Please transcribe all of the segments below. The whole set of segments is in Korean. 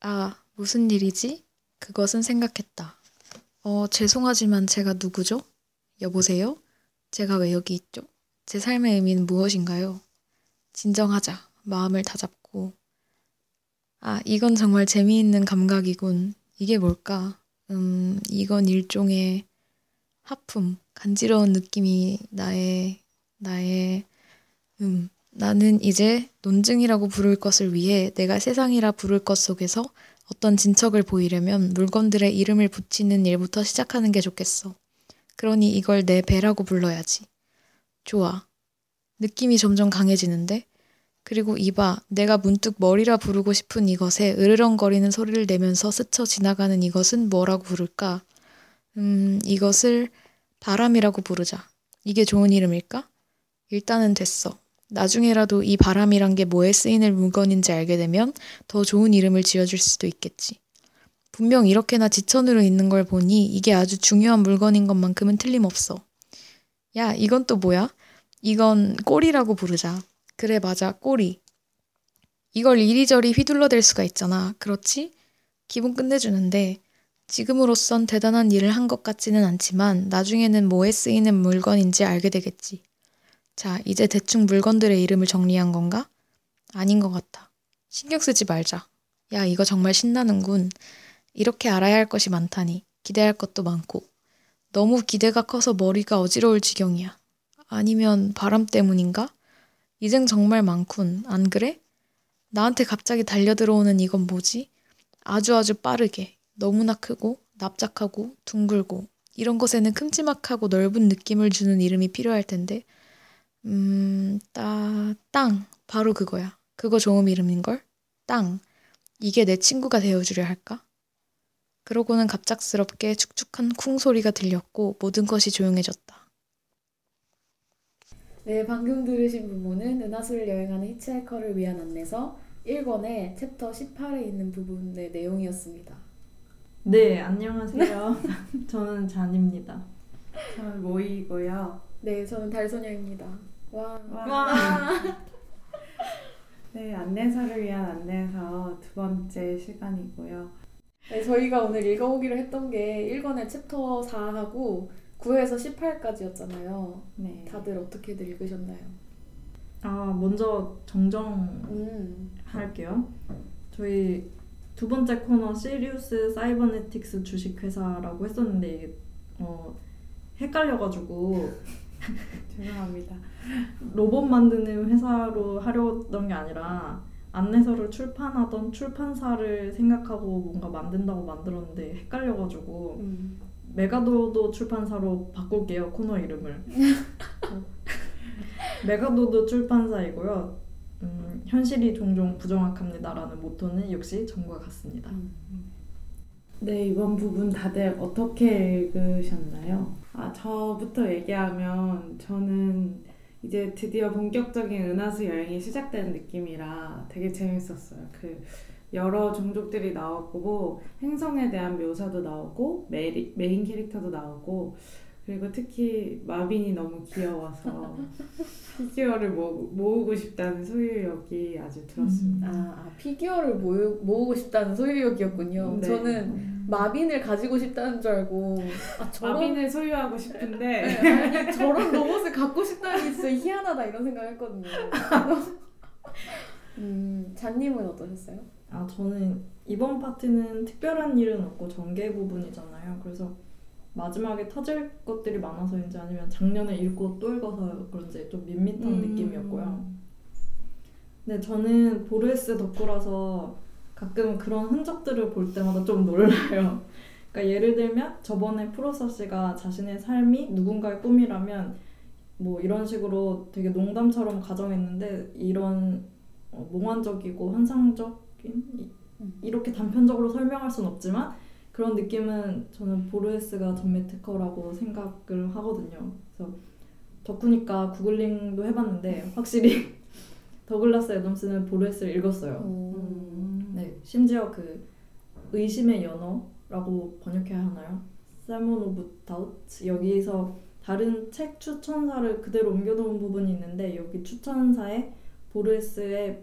아, 무슨 일이지? 그것은 생각했다. 어, 죄송하지만 제가 누구죠? 여보세요? 제가 왜 여기 있죠? 제 삶의 의미는 무엇인가요? 진정하자. 마음을 다잡고. 아, 이건 정말 재미있는 감각이군. 이게 뭘까? 음, 이건 일종의 하품, 간지러운 느낌이 나의, 나의, 음, 나는 이제 논증이라고 부를 것을 위해 내가 세상이라 부를 것 속에서 어떤 진척을 보이려면 물건들의 이름을 붙이는 일부터 시작하는 게 좋겠어. 그러니 이걸 내 배라고 불러야지. 좋아. 느낌이 점점 강해지는데? 그리고 이봐, 내가 문득 머리라 부르고 싶은 이것에 으르렁거리는 소리를 내면서 스쳐 지나가는 이것은 뭐라고 부를까? 음, 이것을 바람이라고 부르자. 이게 좋은 이름일까? 일단은 됐어. 나중에라도 이 바람이란 게 뭐에 쓰이는 물건인지 알게 되면 더 좋은 이름을 지어줄 수도 있겠지. 분명 이렇게나 지천으로 있는 걸 보니 이게 아주 중요한 물건인 것만큼은 틀림없어. 야, 이건 또 뭐야? 이건 꼬리라고 부르자. 그래, 맞아, 꼬리. 이걸 이리저리 휘둘러댈 수가 있잖아. 그렇지? 기분 끝내주는데, 지금으로선 대단한 일을 한 것 같지는 않지만, 나중에는 뭐에 쓰이는 물건인지 알게 되겠지. 자, 이제 대충 물건들의 이름을 정리한 건가? 아닌 것 같아. 신경 쓰지 말자. 야, 이거 정말 신나는군. 이렇게 알아야 할 것이 많다니. 기대할 것도 많고. 너무 기대가 커서 머리가 어지러울 지경이야. 아니면 바람 때문인가? 이젠 정말 많군. 안 그래? 나한테 갑자기 달려들어오는 이건 뭐지? 아주 아주 빠르게, 너무나 크고, 납작하고, 둥글고, 이런 것에는 큼지막하고 넓은 느낌을 주는 이름이 필요할 텐데, 음, 따, 땅. 바로 그거야. 그거 좋은 이름인걸? 땅. 이게 내 친구가 되어주려 할까? 그러고는 갑작스럽게 축축한 쿵 소리가 들렸고 모든 것이 조용해졌다. 네, 방금 들으신 부분은 은하수를 여행하는 히치하이커를 위한 안내서 1권의 챕터 18에 있는 부분의 내용이었습니다. 네, 안녕하세요. 저는 잔입니다. 저는 모이고요. 네, 저는 달소녀입니다. 와. 와. 네, 안내서를 위한 안내서 두 번째 시간이고요. 네, 저희가 오늘 읽어보기로 했던 게 1권의 챕터 4하고 9에서 18까지였잖아요. 네. 다들 어떻게들 읽으셨나요? 아, 먼저 정정할게요. 음. 저희 두 번째 코너 시리우스 사이버네틱스 주식회사라고 했었는데 어, 헷갈려가지고 죄송합니다. 로봇 만드는 회사로 하려던 게 아니라 안내서를 출판하던 출판사를 생각하고 뭔가 만든다고 만들었는데 헷갈려가지고 음. 메가도도 출판사로 바꿀게요 코너 이름을 메가도도 출판사이고요 음, 현실이 종종 부정확합니다라는 모토는 역시 전과 같습니다 음. 네, 이번 부분 다들 어떻게 읽으셨나요? 아, 저부터 얘기하면 저는 이제 드디어 본격적인 은하수 여행이 시작되는 느낌이라 되게 재밌었어요. 그 여러 종족들이 나오고 행성에 대한 묘사도 나오고 메리, 메인 캐릭터도 나오고 그리고 특히 마빈이 너무 귀여워서 피규어를 모, 모으고 싶다는 소유욕이 아주 들었습니다. 아, 아, 피규어를 모으, 모으고 싶다는 소유욕이었군요. 네. 저는 마빈을 가지고 싶다는 줄 알고 아 저런 마빈을 소유하고 싶은데 네, 아니 저런 로봇을 갖고 싶다는 게 진짜 희한하다 이런 생각했거든요. 음, 잔님은 어떠셨어요? 아 저는 이번 파트는 특별한 일은 없고 전개 부분이잖아요 그래서 마지막에 터질 것들이 많아서인지 아니면 작년에 읽고 또 읽어서 그런지 좀 밋밋한 음. 느낌이었고요 근데 저는 보르스 덕후라서 가끔 그런 흔적들을 볼 때마다 좀 놀라요. 그러니까 예를 들면 저번에 프로서 씨가 자신의 삶이 누군가의 꿈이라면 뭐 이런 식으로 되게 농담처럼 가정했는데 이런 어, 몽환적이고 환상적인 이- 음. 이렇게 단편적으로 설명할 순 없지만 그런 느낌은 저는 보르헤스가 전매 특허라고 생각을 하거든요. 그래서 덕후니까 구글링도 해봤는데 확실히 더글라스 애덤스는 보르헤스를 읽었어요. 음. 네, 심지어 그 의심의 연어라고 번역해야 하나요? Salmon of Doubt 여기서 다른 책 추천사를 그대로 옮겨놓은 부분이 있는데 여기 추천사에 보르헤스의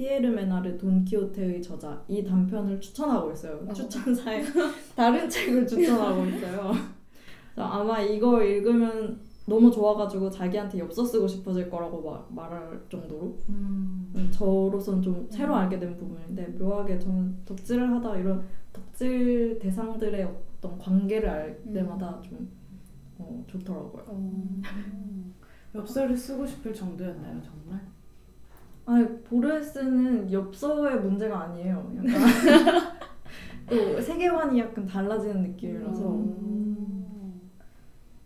피에르 메나르 돈키호테의 저자 이 단편을 추천하고 있어요. 어. 추천사에 다른 책을 추천하고 있어요. 아마 이걸 읽으면 너무 좋아가지고 자기한테 엽서 쓰고 싶어질 거라고 마- 말할 정도로 음. 음, 저로서는 좀 새로 알게 된 부분인데 묘하게 저는 덕질을 하다 이런 덕질 대상들의 어떤 관계를 알 음. 때마다 좀 어, 좋더라고요. 어. 엽서를 쓰고 싶을 정도였나요, 정말? 아니 보르헤스는 엽서의 문제가 아니에요. 약간 또 세계관이 약간 달라지는 느낌이라서 음.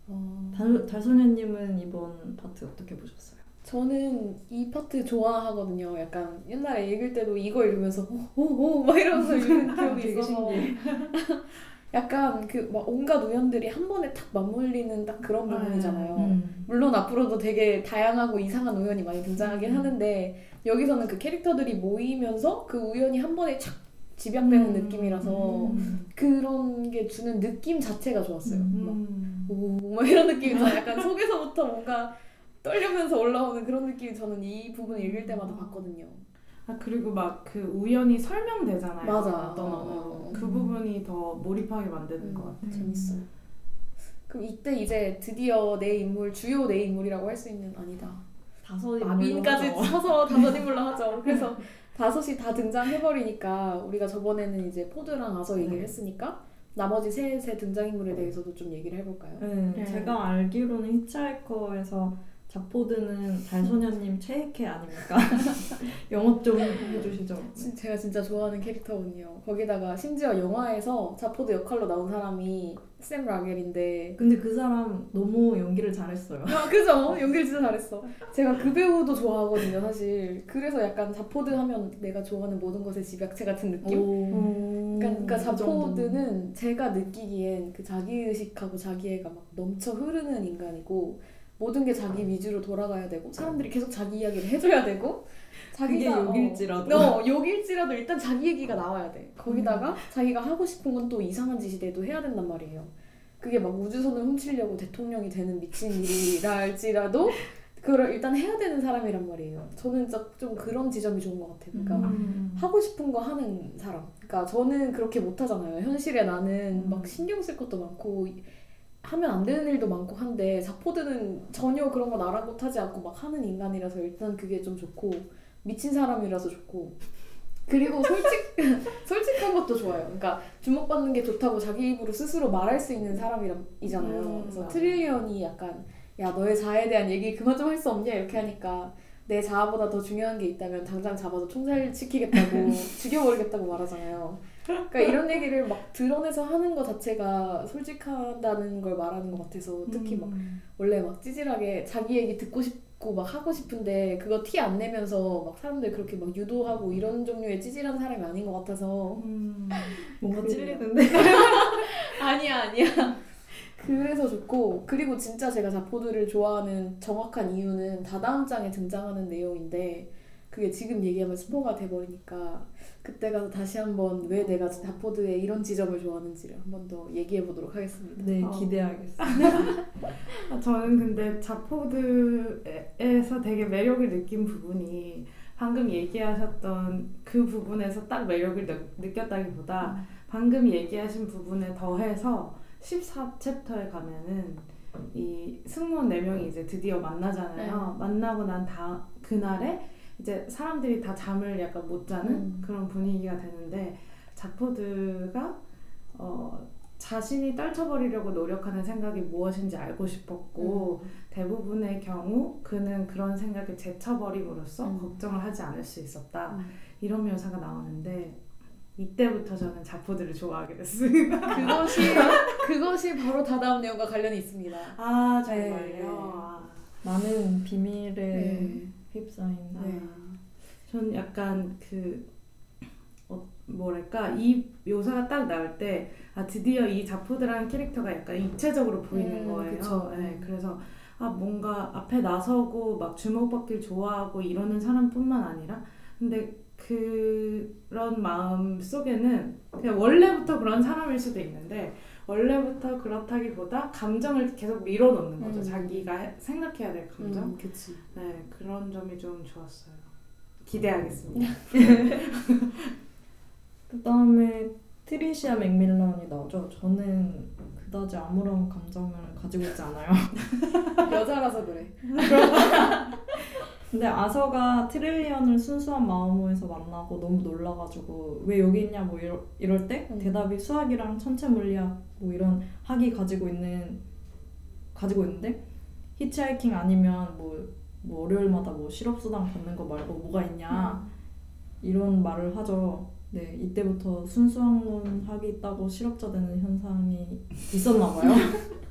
어. 달, 달소녀님은 이번 파트 어떻게 보셨어요? 저는 이 파트 좋아하거든요. 약간 옛날에 읽을 때도 이거 읽으면서 오오오 막 이러면서 읽는 기억이 되게 있어서 약간 그 막 온갖 우연들이 한 번에 탁 맞물리는 딱 그런 아, 부분이잖아요. 음. 물론 앞으로도 되게 다양하고 이상한 우연이 많이 등장하긴 음. 하는데 여기서는 그 캐릭터들이 모이면서 그 우연이 한 번에 착 집약되는 음. 느낌이라서 음. 그런 게 주는 느낌 자체가 좋았어요. 막 음. 오, 막 이런 느낌이 있잖아요. 약간 속에서부터 뭔가 떨려면서 올라오는 그런 느낌이 저는 이 부분을 읽을 때마다 봤거든요. 아 그리고 막 그 우연이 설명되잖아요. 맞아. 어떤 어, 언어로. 어. 그 부분이 더 몰입하게 만드는 것 같아요. 재밌어요. 그럼 이때 이제 드디어 내 인물, 주요 내 인물이라고 할 수 있는 아니다. 다섯 마빈까지 인물로 하죠. 쳐서 다섯 인물로 하죠. 그래서 다섯이 다 등장해버리니까 우리가 저번에는 이제 포드랑 아서 얘기를 네. 했으니까 나머지 셋의 등장인물에 대해서도 좀 얘기를 해볼까요? 네, 네. 제가 알기로는 히치하이커에서 자포드는 달소녀님 최애캐 아닙니까? 영업 좀 해주시죠. 진- 제가 진짜 좋아하는 캐릭터군요. 거기다가 심지어 영화에서 자포드 역할로 나온 사람이 샘 라겔인데 근데 그 사람 너무 연기를 잘했어요. 아 그죠? 연기를 진짜 잘했어. 제가 그 배우도 좋아하거든요 사실. 그래서 약간 자포드 하면 내가 좋아하는 모든 것의 집약체 같은 느낌? 오. 그러니까, 그러니까 그. 자포드는 제가 느끼기엔 그 자기의식하고 자기애가 막 넘쳐 흐르는 인간이고 모든 게 자기 위주로 돌아가야 되고 사람들이 계속 자기 이야기를 해줘야 되고 자기가 욕일지라도. 어, 어, 욕일지라도 일단 자기 얘기가 나와야 돼 거기다가 음. 자기가 하고 싶은 건 또 이상한 짓이 돼도 해야 된단 말이에요 그게 막 우주선을 훔치려고 대통령이 되는 미친 일이라 할지라도 그걸 일단 해야 되는 사람이란 말이에요 저는 좀 그런 지점이 좋은 것 같아요 그러니까 음. 하고 싶은 거 하는 사람. 그러니까 저는 그렇게 못 하잖아요. 현실에 나는 음. 막 신경 쓸 것도 많고 하면 안 되는 일도 많고 한데 자포드는 전혀 그런 건 아랑곳하지 않고 막 하는 인간이라서 일단 그게 좀 좋고 미친 사람이라서 좋고 그리고 솔직 솔직한 것도 좋아요. 그러니까 주목받는 게 좋다고 자기 입으로 스스로 말할 수 있는 사람이잖아요. 음, 그래서 맞아. 트릴리언이 약간 야 너의 자아에 대한 얘기 그만 좀 할 수 없냐 이렇게 하니까 내 자아보다 더 중요한 게 있다면 당장 잡아서 총살시키겠다고 죽여버리겠다고 말하잖아요. 그러니까 이런 얘기를 막 드러내서 하는 것 자체가 솔직하다는 걸 말하는 것 같아서 특히 막 음. 원래 막 찌질하게 자기 얘기 듣고 싶 고 막 하고 싶은데 그거 티 안 내면서 막 사람들 그렇게 막 유도하고 이런 종류의 찌질한 사람이 아닌 것 같아서 음. 뭔가. 찔리는데. 아니야 아니야 그래서 좋고 그리고 진짜 제가 자포드를 좋아하는 정확한 이유는 다다음 장에 등장하는 내용인데 그게 지금 얘기하면 스포가 돼버리니까 그때 가서 다시 한번 왜 내가 자포드의 이런 지점을 좋아하는지를 한 번 더 얘기해 보도록 하겠습니다. 네 어. 기대하겠습니다. 아, 저는 근데 자포드에서 되게 매력을 느낀 부분이 방금 얘기하셨던 그 부분에서 딱 매력을 느, 느꼈다기보다 방금 얘기하신 부분에 더해서 14챕터에 가면은 이 승무원 4명이 이제 드디어 만나잖아요. 만나고 난 다, 그날에 이제 사람들이 다 잠을 약간 못 자는 음. 그런 분위기가 되는데 자포드가 어, 자신이 떨쳐버리려고 노력하는 생각이 무엇인지 알고 싶었고 대부분의 경우 그는 그런 생각을 제쳐버림으로써 음. 걱정을 하지 않을 수 있었다 음. 이런 묘사가 나오는데 이때부터 저는 자포들을 좋아하게 됐습니다. 그것이 그것이 바로 다다음 내용과 관련이 있습니다. 아 정말요? 정말요? 아, 많은 비밀에 네. 휩싸인. 네. 전 약간 그 어, 뭐랄까 이 묘사가 딱 나올 때 아 드디어 이 자포드라는 캐릭터가 약간 입체적으로 보이는 음, 거예요. 그쵸. 네, 그래서 아 뭔가 앞에 나서고 막 주목받길 좋아하고 이러는 사람뿐만 아니라 근데 그런 마음 속에는 그냥 원래부터 그런 사람일 수도 있는데 원래부터 그렇다기보다 감정을 계속 밀어넣는 거죠. 음. 자기가 해- 생각해야 될 감정. 음, 그치. 네, 그런 점이 좀 좋았어요. 기대하겠습니다. 그 다음에 트리시아 맥밀런이 나오죠. 저는 그다지 아무런 감정을 가지고 있지 않아요. 여자라서 그래. 근데 아서가 트릴리언을 순수한 마음으로 만나고 너무 놀라가지고 왜 여기 있냐 뭐 이럴, 이럴 때 음. 대답이 수학이랑 천체 물리학 뭐 이런 학이 가지고 있는 가지고 있는데 히치하이킹 아니면 뭐, 뭐 월요일마다 뭐 실업수당 받는 거 말고 뭐가 있냐 이런 말을 하죠. 네 이때부터 순수학론 학이 있다고 실업자 되는 현상이 있었나 봐요.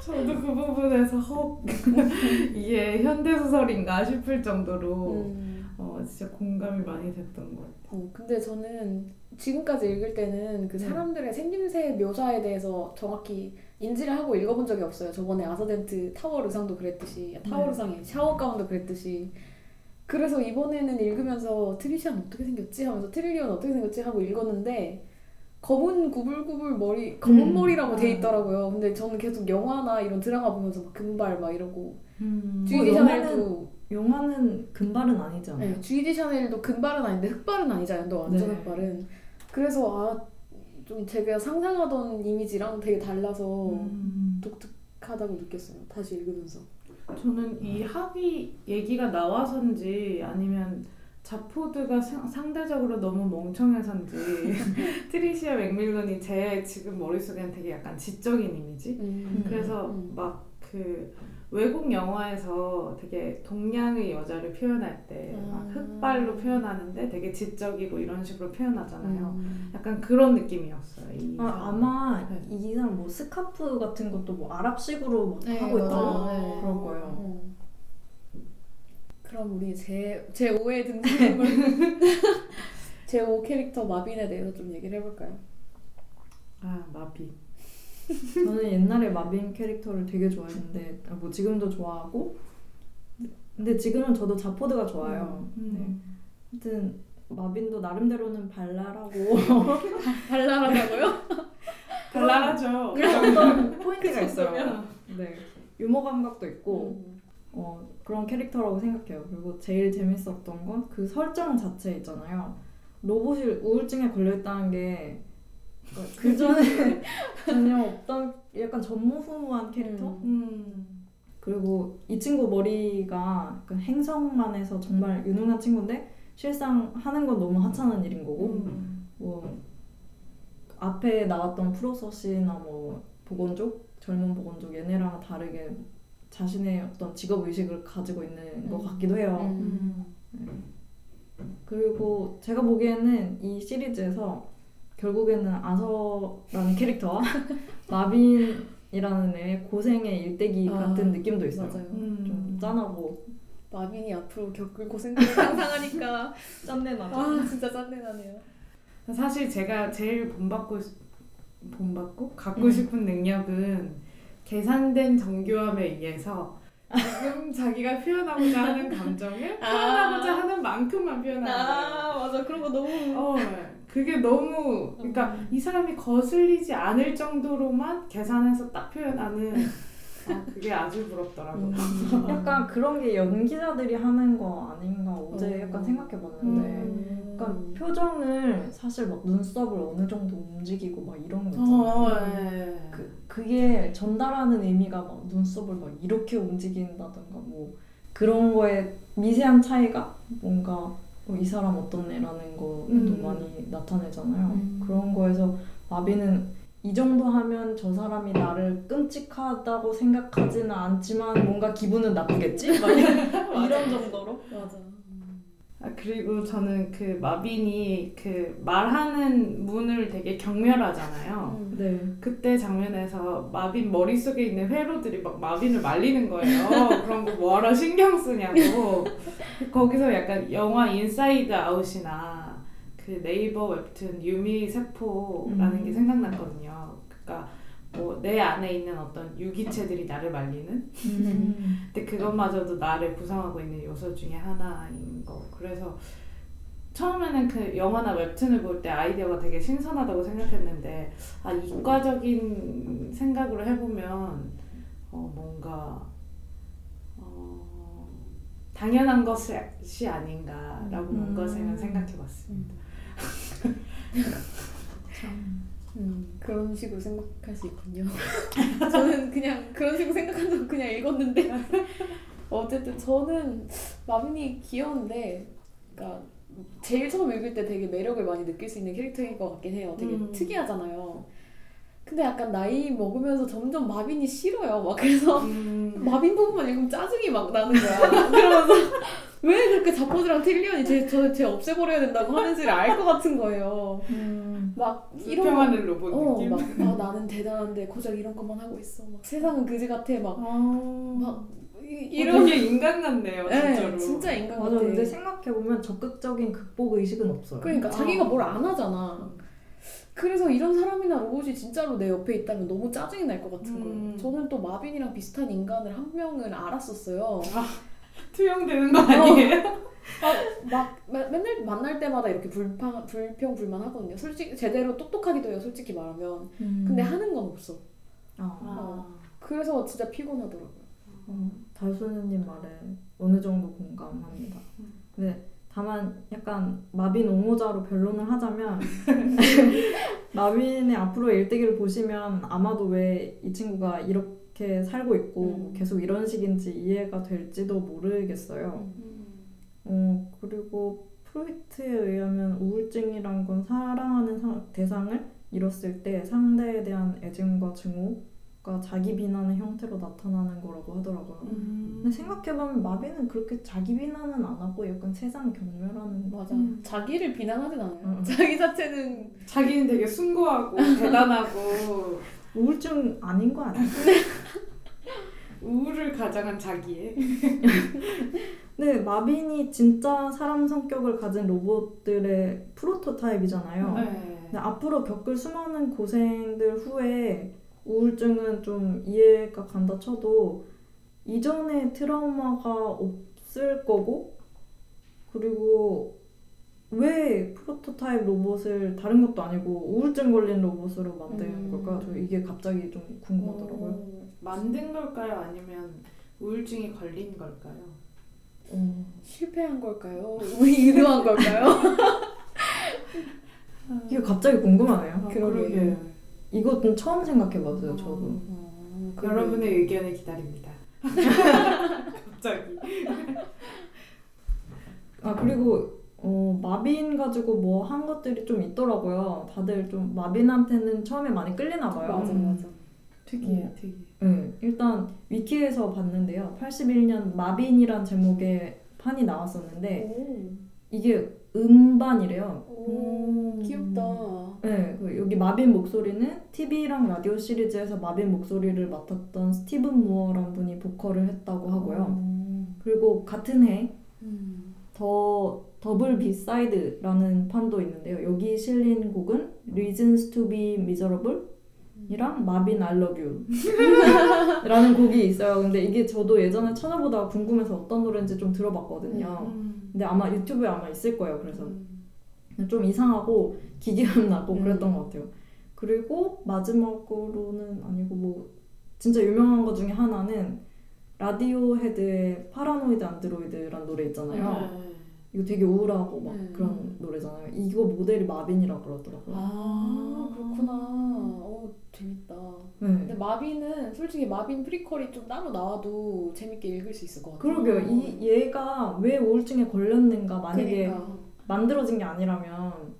저도 그 부분에서 헉 이게 현대 소설인가 싶을 정도로 음. 어, 진짜 공감이 많이 됐던 것 같아요. 어, 근데 저는 지금까지 읽을 때는 그 네. 사람들의 생김새 묘사에 대해서 정확히 인지를 하고 읽어본 적이 없어요. 저번에 아서 덴트 타워 의상도 그랬듯이 타워 네. 의상이 샤워 가운도 그랬듯이 그래서 이번에는 읽으면서 트리시안 어떻게 생겼지 하면서 트릴리언 어떻게 생겼지 하고 읽었는데 검은 구불구불 머리 검은 음. 머리라고 돼 아. 있더라고요. 근데 저는 계속 영화나 이런 드라마 보면서 막 금발 막 이러고 음, 주디 샤넬도 영화는 금발은 아니지 않아요? 네, 주디 샤넬도 금발은 아닌데 흑발은 아니잖아요. 너 완전 네. 흑발은. 그래서 아좀 제가 상상하던 이미지랑 되게 달라서 음. 독특하다고 느꼈어요. 다시 읽으면서. 저는 이 학위 얘기가 나와서인지 아니면 자포드가 상- 상대적으로 너무 멍청해서인지 트리시아 맥밀런이 제 지금 머릿속에는 되게 약간 지적인 이미지? 음. 그래서 음. 막그 외국 영화에서 되게 동양의 여자를 표현할 때막 아. 흑발로 표현하는데 되게 지적이고 이런 식으로 표현하잖아요. 음. 약간 그런 느낌이었어요. 이 아. 아마 네. 이 사람 뭐 스카프 같은 것도 뭐 아랍식으로 막 네, 하고. 있다고 네. 그럴 거예요. 어. 그럼 우리 제, 제 5의 등장인물 제5 캐릭터 마빈에 대해서 좀 얘기를 해볼까요? 아 마비. 저는 옛날에 마빈 캐릭터를 되게 좋아했는데 아, 뭐 지금도 좋아하고 근데 지금은 저도 자포드가 좋아요. 네. 음. 하여튼 마빈도 나름대로는 발랄하고 발랄하다고요? 발랄하죠. 그런 어떤 포인트가 그 있어요. 네. 유머 감각도 있고 음. 어, 그런 캐릭터라고 생각해요. 그리고 제일 재밌었던 건 그 설정 자체 있잖아요. 로봇이 우울증에 걸려있다는 게 그 전에 전혀 없던 약간 전무후무한 캐릭터? 음. 음. 그리고 이 친구 머리가 약간 행성만 해서 정말 유능한 친구인데 실상 하는 건 너무 하찮은 일인 거고 음. 뭐 앞에 나왔던 프로서시나 뭐 보건족 젊은 보건족 얘네랑 다르게 자신의 어떤 직업 의식을 가지고 있는 것 음. 같기도 해요. 음. 그리고 제가 보기에는 이 시리즈에서 결국에는 아서라는 캐릭터와 마빈이라는 애의 고생의 일대기 아, 같은 느낌도 있어요. 맞아요. 음. 좀 짠하고 마빈이 앞으로 겪을 고생들을 상상하니까 짠내 나죠. 아 진짜 짠내 나네요. 사실 제가 제일 본받고 싶- 본받고 갖고 음. 싶은 능력은 계산된 정교함에 의해서 지금 자기가 표현하고자 하는 감정을 아. 표현하고자 하는 만큼만 표현하는 거예요. 아 맞아 그런 거 너무 어, 그게 너무 그러니까 이 사람이 거슬리지 않을 정도로만 계산해서 딱 표현하는 아, 그게 아주 부럽더라고. 음. 약간 그런 게 연기자들이 하는 거 아닌가 어제 어. 약간 생각해봤는데 음. 약간 표정을 사실 막 눈썹을 어느 정도 움직이고 막 이런 거 어, 있잖아요. 예. 그 그게 전달하는 의미가 막 눈썹을 막 이렇게 움직인다던가 뭐 그런 거에 미세한 차이가 뭔가 어, 이 사람 어떤 애라는 것도 음. 많이 나타내잖아요. 음. 그런 거에서 마비는 이 정도 하면 저 사람이 나를 끔찍하다고 생각하지는 않지만 뭔가 기분은 나쁘겠지? 이런 정도로. 맞아. 아, 그리고 저는 그 마빈이 그 말하는 문을 되게 경멸하잖아요. 음. 네. 그때 장면에서 마빈 머릿속에 있는 회로들이 막 마빈을 말리는 거예요. 그런 거 뭐하러 신경 쓰냐고. 거기서 약간 영화 인사이드 아웃이나 그 네이버 웹툰 유미 세포라는 음. 게 생각났거든요. 그러니까 뭐 내 안에 있는 어떤 유기체들이 나를 말리는 음. 근데 그것마저도 나를 구성하고 있는 요소 중에 하나인 거. 그래서 처음에는 그 영화나 웹툰을 볼 때 아이디어가 되게 신선하다고 생각했는데 아 이과적인 생각으로 해보면 어 뭔가 어 당연한 것이 아닌가라고 음. 뭔가 생각해봤습니다. 음, 그런 식으로 생각할 수 있군요. 저는 그냥 그런 식으로 생각한다고 그냥 읽었는데 어쨌든 저는 마빈이 귀여운데 그러니까 제일 처음 읽을 때 되게 매력을 많이 느낄 수 있는 캐릭터인 것 같긴 해요. 되게 음. 특이하잖아요. 근데 약간 나이 먹으면서 점점 마빈이 싫어요. 막 그래서 음. 마빈 부분만 읽으면 짜증이 막 나는 거야. 그러면서 왜 그렇게 자포드랑 틸리언이 쟤, 저, 쟤 없애버려야 된다고 하는지를 알 것 같은 거예요. 막 이런 거 불평하는 로봇 어, 느낌. 막 아, 나는 대단한데 고작 이런 것만 하고 있어. 막 세상은 그지 같아. 막, 아, 막 이- 이런 이런 게 인간 같네요, 네, 진짜로. 진짜 인간 맞아. 같아. 근데 생각해 보면 적극적인 극복 의식은 없어요. 그러니까 아. 자기가 뭘 안 하잖아. 그래서 이런 사람이나 로봇이 진짜로 내 옆에 있다면 너무 짜증이 날 것 같은 거예요. 음. 저는 또 마빈이랑 비슷한 인간을 한 명을 알았었어요. 투영되는 거 아니에요? 막 매- 맨날 만날 때마다 이렇게 불평 불평 불만 하거든요. 솔직히 제대로 똑똑하기도 해요. 솔직히 말하면. 음. 근데 하는 건 없어. 아, 아. 그래서 진짜 피곤하더라고요. 어, 달소녀님 말에 어느 정도 공감합니다. 근데 다만 약간 마빈 옹호자로 변론을 하자면 마빈의 앞으로의 일대기를 보시면 아마도 왜 이 친구가 이렇게 살고 있고 음. 계속 이런 식인지 이해가 될지도 모르겠어요. 어, 그리고 프로이트에 의하면 우울증이란 건 사랑하는 사- 대상을 잃었을 때 상대에 대한 애증과 증오가 자기 비난의 형태로 나타나는 거라고 하더라고요. 음. 근데 생각해보면 마비는 그렇게 자기 비난은 안 하고 약간 세상 경멸하는 맞아. 음. 자기를 비난하진 않아요. 음. 자기 자체는 자기는 되게 숭고하고 대단하고 우울증 아닌 거 아니야? 우울을 가장한 자기의 근데 마빈이 진짜 사람 성격을 가진 로봇들의 프로토타입이잖아요. 네. 근데 앞으로 겪을 수많은 고생들 후에 우울증은 좀 이해가 간다 쳐도 이전의 트라우마가 없을 거고 그리고 왜 프로토타입 로봇을 다른 것도 아니고 우울증 걸린 로봇으로 만든 음. 걸까? 저 이게 갑자기 좀 궁금하더라고요. 어, 만든 걸까요? 아니면 우울증이 걸린 걸까요? 어, 실패한 걸까요? 의도한 걸까요? 이게 갑자기 궁금하네요. 아. 그러게요. 이것은 처음 생각해봤어요, 저도. 어, 그러게요. 여러분의 의견을 기다립니다. 갑자기. 아 그리고 어, 마빈 가지고 뭐 한 것들이 좀 있더라고요. 다들 좀 마빈한테는 처음에 많이 끌리나 봐요. 맞아 음. 맞아. 특이해요, 음. 특이. 네, 일단 위키에서 봤는데요. 81년 마빈이란 제목의 판이 나왔었는데 오, 이게 음반이래요. 오 음. 귀엽다. 네, 그 여기 마빈 목소리는 TV랑 라디오 시리즈에서 마빈 목소리를 맡았던 스티븐 무어란 분이 보컬을 했다고 하고요. 음. 그리고 같은 해 음. The Double B-Side라는 판도 있는데요. 여기 실린 곡은 Reasons to be Miserable 이랑 Marvin I love you 라는 곡이 있어요. 근데 이게 저도 예전에 찾아보다가 궁금해서 어떤 노래인지 좀 들어봤거든요. 음. 근데 아마 유튜브에 아마 있을 거예요. 그래서 음. 좀 이상하고 기괴감 나고 음. 그랬던 것 같아요. 그리고 마지막으로는 아니고 뭐 진짜 유명한 것 중에 하나는 라디오헤드의 Paranoid Android란 노래 있잖아요. 네. 이거 되게 우울하고 막 네. 그런 노래잖아요. 이거 모델이 마빈이라 그러더라고요. 아 그렇구나. 어 재밌다. 네. 근데 마빈은 솔직히 마빈 프리퀄이 좀 따로 나와도 재밌게 읽을 수 있을 것 같아요. 그러게요. 이 얘가 왜 우울증에 걸렸는가 만약에 그러니까. 만들어진 게 아니라면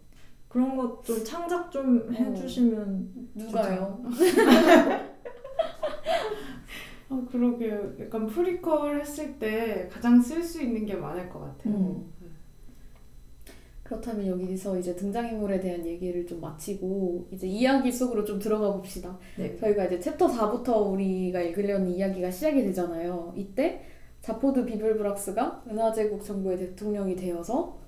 그런 것 좀 창작 좀 해주시면 누가요? 아, 그러게요. 약간 프리퀄 했을 때 가장 쓸 수 있는 게 많을 것 같아요. 음. 그렇다면 여기서 이제 등장인물에 대한 얘기를 좀 마치고 이제 이야기 속으로 좀 들어가 봅시다. 네. 저희가 이제 챕터 4부터 우리가 읽으려는 이야기가 시작이 되잖아요. 이때 자포드 비블브락스가 은하제국 정부의 대통령이 되어서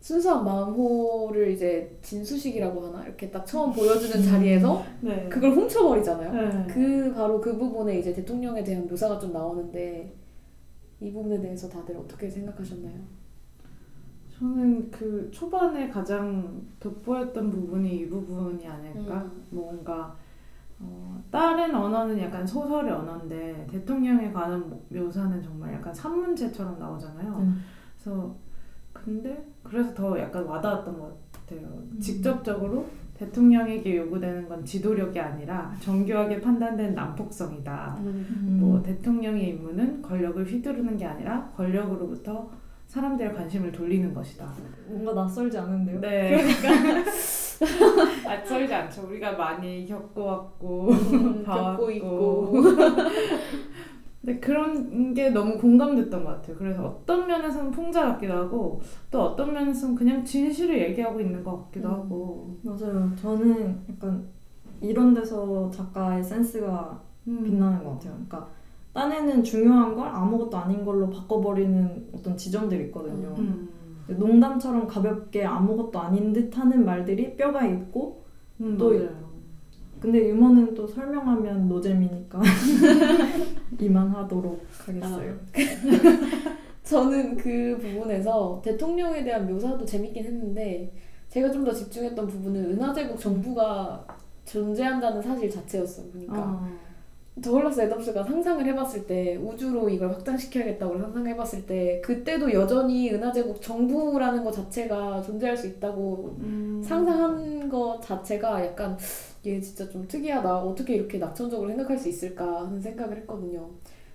순수한 마음호를 이제 진수식이라고 하나 이렇게 딱 처음 보여주는 자리에서 네. 그걸 훔쳐버리잖아요. 네. 그 바로 그 부분에 이제 대통령에 대한 묘사가 좀 나오는데 이 부분에 대해서 다들 어떻게 생각하셨나요? 저는 그 초반에 가장 돋보였던 부분이 이 부분이 아닐까? 음. 뭔가 어, 다른 언어는 약간 소설의 언어인데 대통령에 관한 모- 묘사는 정말 약간 산문체처럼 나오잖아요. 음. 그래서 근데 그래서 더 약간 와닿았던 것 같아요. 음. 직접적으로 대통령에게 요구되는 건 지도력이 아니라 정교하게 판단된 난폭성이다. 음. 뭐 대통령의 임무는 권력을 휘두르는 게 아니라 권력으로부터 사람들의 관심을 돌리는 것이다. 뭔가 낯설지 않은데요? 네. 그러니까 낯설지 않죠. 우리가 많이 겪어왔고 음. 겪고 있고. 근데 그런 게 너무 공감됐던 것 같아요. 그래서 어떤 면에서는 풍자 같기도 하고 또 어떤 면에서는 그냥 진실을 얘기하고 있는 것 같기도 음. 하고. 맞아요. 저는 약간 이런 데서 작가의 센스가 음. 빛나는 것 같아요. 그러니까 딴에는 중요한 걸 아무것도 아닌 걸로 바꿔버리는 어떤 지점들이 있거든요. 음. 농담처럼 가볍게 아무것도 아닌 듯 하는 말들이 뼈가 있고 음, 또 맞아요. 근데 유머는 또 설명하면 노잼이니까 이만하도록 하겠어요. 저는 그 부분에서 대통령에 대한 묘사도 재밌긴 했는데 제가 좀 더 집중했던 부분은 은하제국 정부가 존재한다는 사실 자체였어요. 그러니까 어. 더글라스 애덤스가 상상을 해봤을 때 우주로 이걸 확장시켜야겠다고 상상해봤을 때 그때도 여전히 은하제국 정부라는 것 자체가 존재할 수 있다고 음. 상상한 것 자체가 약간 얘 진짜 좀 특이하다 어떻게 이렇게 낙천적으로 생각할 수 있을까 하는 생각을 했거든요.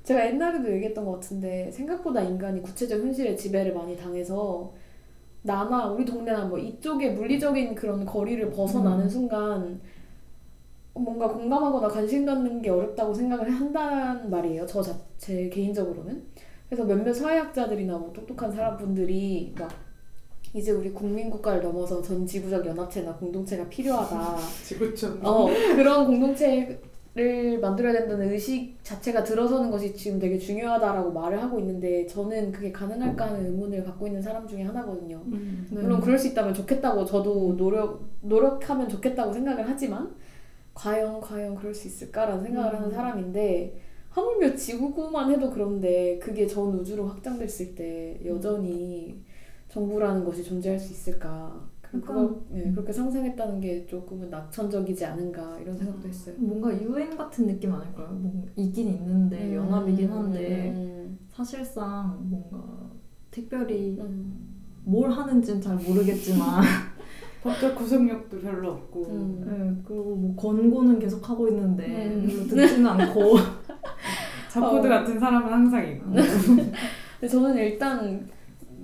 제가 옛날에도 얘기했던 것 같은데 생각보다 인간이 구체적 현실의 지배를 많이 당해서 나나 우리 동네나 뭐 이쪽의 물리적인 그런 거리를 벗어나는 음. 순간 뭔가 공감하거나 관심 갖는 게 어렵다고 생각을 한다는 말이에요. 저 자체 개인적으로는. 그래서 몇몇 사회학자들이나 뭐 똑똑한 사람분들이 막 이제 우리 국민국가를 넘어서 전 지구적 연합체나 공동체가 필요하다. 지구촌. 어, 그런 공동체를 만들어야 된다는 의식 자체가 들어서는 것이 지금 되게 중요하다라고 말을 하고 있는데 저는 그게 가능할까 하는 의문을 갖고 있는 사람 중에 하나거든요. 음. 네. 물론 그럴 수 있다면 좋겠다고 저도 노력 노력하면 좋겠다고 생각을 하지만 과연 과연 그럴 수 있을까라는 생각을 음. 하는 사람인데 하물며 지구만 해도 그런데 그게 전 우주로 확장됐을 때 여전히 정부라는 것이 존재할 수 있을까? 그- 그걸 예, 그렇게 상상했다는 게 조금은 낙천적이지 않은가 이런 생각도 했어요. 뭔가 유엔 같은 느낌 아닐까요? 뭐 있긴 있는데 음, 연합이긴 한데 음, 사실상 뭔가 특별히 음, 뭘 하는지는 잘 모르겠지만 법적 구속력도 별로 없고. 음. 네, 그리고 뭐 권고는 계속 하고 있는데 음. 듣지는 않고 자포드 어. 같은 사람은 항상 있고. 근데 저는 일단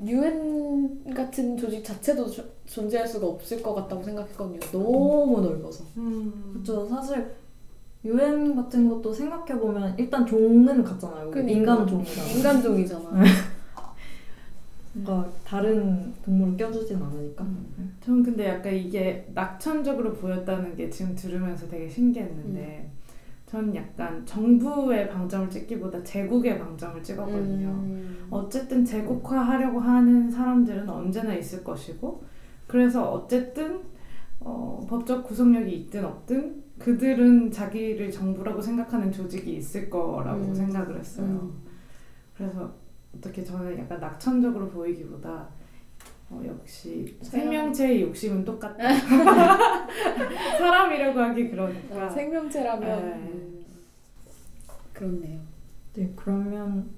유엔 같은 조직 자체도 조- 존재할 수가 없을 것 같다고 생각했거든요. 너무 넓어서. 음. 그렇죠 사실 유엔 같은 것도 생각해 보면 일단 종은 같잖아요 그러니까. 인간 종이잖아 인간종이잖아. 뭔가 다른 동물을 껴주진 않으니까 저는 근데 약간 이게 낙천적으로 보였다는 게 지금 들으면서 되게 신기했는데 저는 약간 정부의 방점을 찍기보다 제국의 방점을 찍었거든요. 음. 어쨌든 제국화하려고 하는 사람들은 언제나 있을 것이고 그래서 어쨌든 어, 법적 구속력이 있든 없든 그들은 자기를 정부라고 생각하는 조직이 있을 거라고 음. 생각을 했어요. 음. 그래서 어떻게 저는 약간 낙천적으로 보이기보다 어, 역시 사람. 생명체의 욕심은 똑같다. 사람이라고 하기 그러니까. 아, 생명체라면 네. 음. 그렇네요. 네 그러면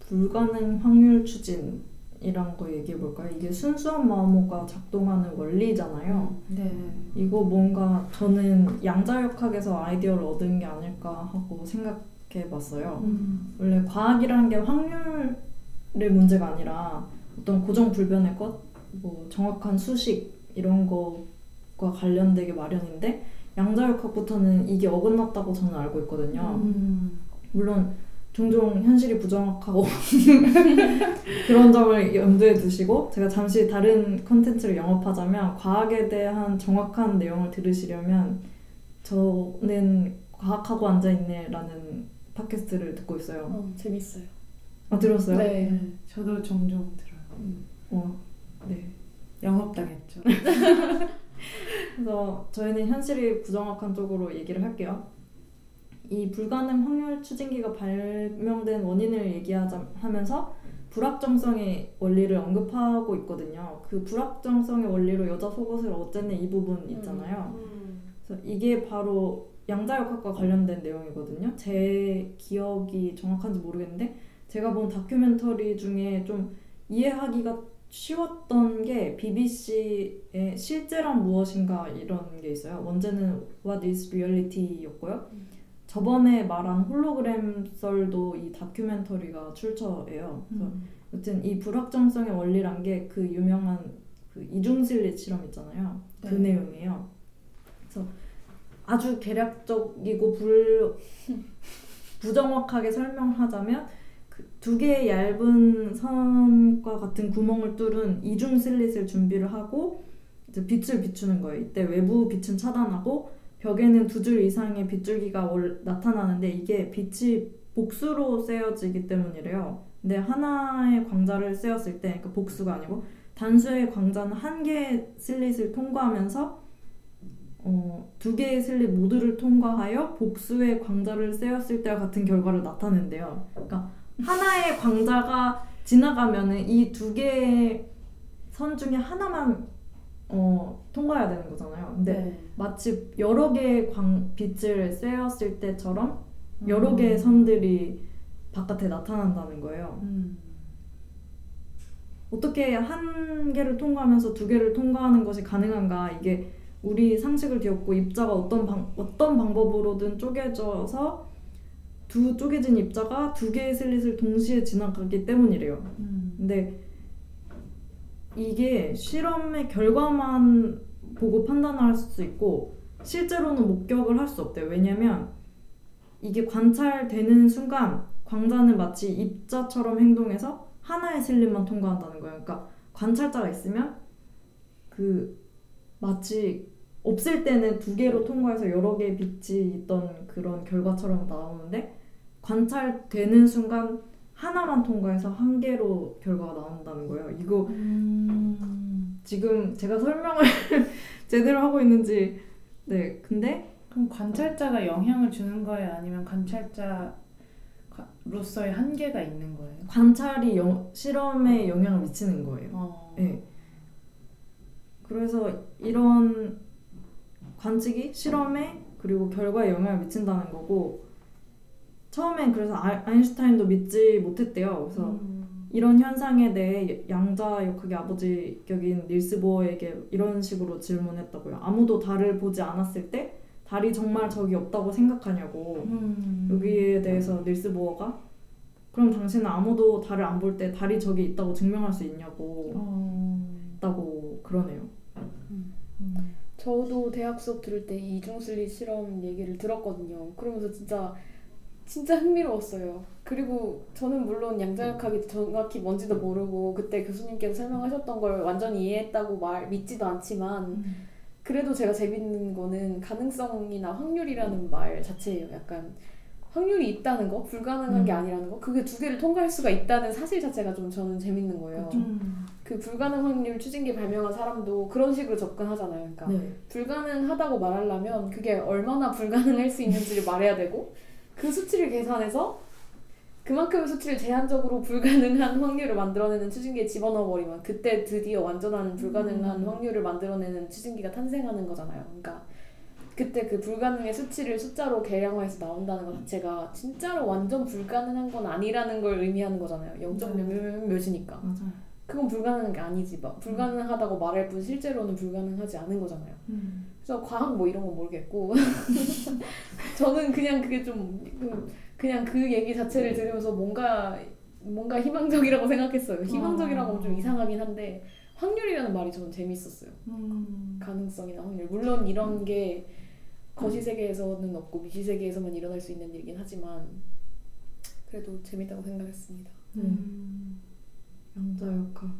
불가능 확률 추진 이란 거 얘기해 볼까요? 이게 순수한 마모가 작동하는 원리잖아요. 네. 이거 뭔가 저는 양자역학에서 아이디어를 얻은 게 아닐까 하고 생각 해 봤어요. 음. 원래 과학이라는 게 확률의 문제가 아니라 어떤 고정 불변의 것, 뭐 정확한 수식 이런 거과 관련되게 마련인데 양자역학부터는 이게 어긋났다고 저는 알고 있거든요. 음. 물론 종종 현실이 부정확하고 그런 점을 염두에 두시고 제가 잠시 다른 컨텐츠를 영업하자면 과학에 대한 정확한 내용을 들으시려면 저는 과학하고 앉아있네라는 팟캐스트를 듣고 있어요. 어, 재밌어요. 아 들었어요? 네. 네. 저도 종종 들어요. 어, 네. 영업당했죠. 그래서 저희는 현실이 부정확한 쪽으로 얘기를 할게요. 이 불가능 확률 추진기가 발명된 원인을 얘기하면서 불확정성의 원리를 언급하고 있거든요. 그 불확정성의 원리로 여자 속옷을 어쨌네 이 부분 있잖아요. 그래서 이게 바로 양자역학과 관련된 내용이거든요. 제 기억이 정확한지 모르겠는데 제가 본 다큐멘터리 중에 좀 이해하기가 쉬웠던 게 BBC의 실제란 무엇인가 이런 게 있어요. 원제는 What is Reality였고요. 저번에 말한 홀로그램 썰도 이 다큐멘터리가 출처예요. 그래서 음. 여튼 이 불확정성의 원리란 게 그 유명한 그 이중실리 실험 있잖아요. 그 네. 내용이에요. 그래서 아주 개략적이고 불 부정확하게 설명하자면 그 두 개의 얇은 선과 같은 구멍을 뚫은 이중 슬릿을 준비를 하고 이제 빛을 비추는 거예요. 이때 외부 빛은 차단하고 벽에는 두 줄 이상의 빗줄기가 올- 나타나는데 이게 빛이 복수로 쐬어지기 때문이래요. 근데 하나의 광자를 쐬었을 때, 그러니까 복수가 아니고 단수의 광자는 한 개의 슬릿을 통과하면서 어, 두 개의 슬릿 모두를 통과하여 복수의 광자를 쐬었을 때와 같은 결과를 나타낸대요. 그러니까 하나의 광자가 지나가면은 이 두 개의 선 중에 하나만 어, 통과해야 되는 거잖아요. 근데 네. 마치 여러 개의 광 빛을 쐬었을 때처럼 음. 여러 개의 선들이 바깥에 나타난다는 거예요. 음. 어떻게 한 개를 통과하면서 두 개를 통과하는 것이 가능한가? 이게 우리 상식을 뒤엎고 입자가 어떤 방 어떤 방법으로든 쪼개져서 두 쪼개진 입자가 두 개의 슬릿을 동시에 지나가기 때문이래요. 음. 근데 이게 실험의 결과만 보고 판단을 할 수 있고 실제로는 목격을 할 수 없대요. 왜냐면 이게 관찰되는 순간 광자는 마치 입자처럼 행동해서 하나의 슬립만 통과한다는 거예요. 그러니까 관찰자가 있으면 그 마치 없을 때는 두 개로 통과해서 여러 개의 빛이 있던 그런 결과처럼 나오는데 관찰되는 순간 하나만 통과해서 한 개로 결과가 나온다는 거예요. 이거 음. 지금 제가 설명을 제대로 하고 있는지 네 근데 그럼 관찰자가 영향을 주는 거예요? 아니면 관찰자로서의 한계가 있는 거예요? 관찰이 영- 실험에 영향을 미치는 거예요. 어. 네. 그래서 이런 관측이 실험에 그리고 결과에 영향을 미친다는 거고 처음엔 그래서 아- 아인슈타인도 믿지 못했대요. 그래서 음. 이런 현상에 대해 양자 역학의 아버지 격인 닐스 보어에게 이런 식으로 질문했다고요. 아무도 달을 보지 않았을 때 달이 정말 적이 없다고 생각하냐고. 음. 여기에 대해서 닐스 보어가 그럼 당신은 아무도 달을 안 볼 때 달이 적이 있다고 증명할 수 있냐고 어. 있다고 그러네요. 음. 저도 대학 수업 들을 때 이중슬릿 실험 얘기를 들었거든요. 그러면서 진짜 진짜 흥미로웠어요. 그리고 저는 물론 양자역학이 정확히 뭔지도 모르고 그때 교수님께서 설명하셨던 걸 완전히 이해했다고 말 믿지도 않지만 음. 그래도 제가 재밌는 거는 가능성이나 확률이라는 말 자체예요. 약간 확률이 있다는 거, 불가능한 게 음. 아니라는 거, 그게 두 개를 통과할 수가 있다는 사실 자체가 좀 저는 재밌는 거예요. 음. 그 불가능 확률 추진기 발명한 사람도 그런 식으로 접근하잖아요. 그러니까 네. 불가능하다고 말하려면 그게 얼마나 불가능할 수 있는지를 말해야 되고 그 수치를 계산해서 그만큼의 수치를 제한적으로 불가능한 확률을 만들어내는 추진기에 집어넣어 버리면 그때 드디어 완전한 불가능한 음. 확률을 만들어내는 추진기가 탄생하는 거잖아요. 그러니까 그때 그 불가능의 수치를 숫자로 계량화해서 나온다는 것 자체가 진짜로 완전 불가능한 건 아니라는 걸 의미하는 거잖아요. 0. 네. 몇몇몇 몇이니까. 맞아요. 그건 불가능한 게 아니지. 막 불가능하다고 말할 뿐 실제로는 불가능하지 않은 거잖아요. 음. 그래서 과학 뭐 이런 건 모르겠고 저는 그냥 그게 좀 그- 그냥 그 얘기 자체를 들으면서 뭔가 뭔가 희망적이라고 생각했어요. 희망적이라고 하면 좀 어. 이상하긴 한데 확률이라는 말이 저는 재밌었어요. 음. 가능성이나 확률. 물론 이런 게 거시 세계에서는 없고 미시 세계에서만 일어날 수 있는 일이긴 하지만 그래도 재밌다고 생각했습니다. 네. 음. 양자 역학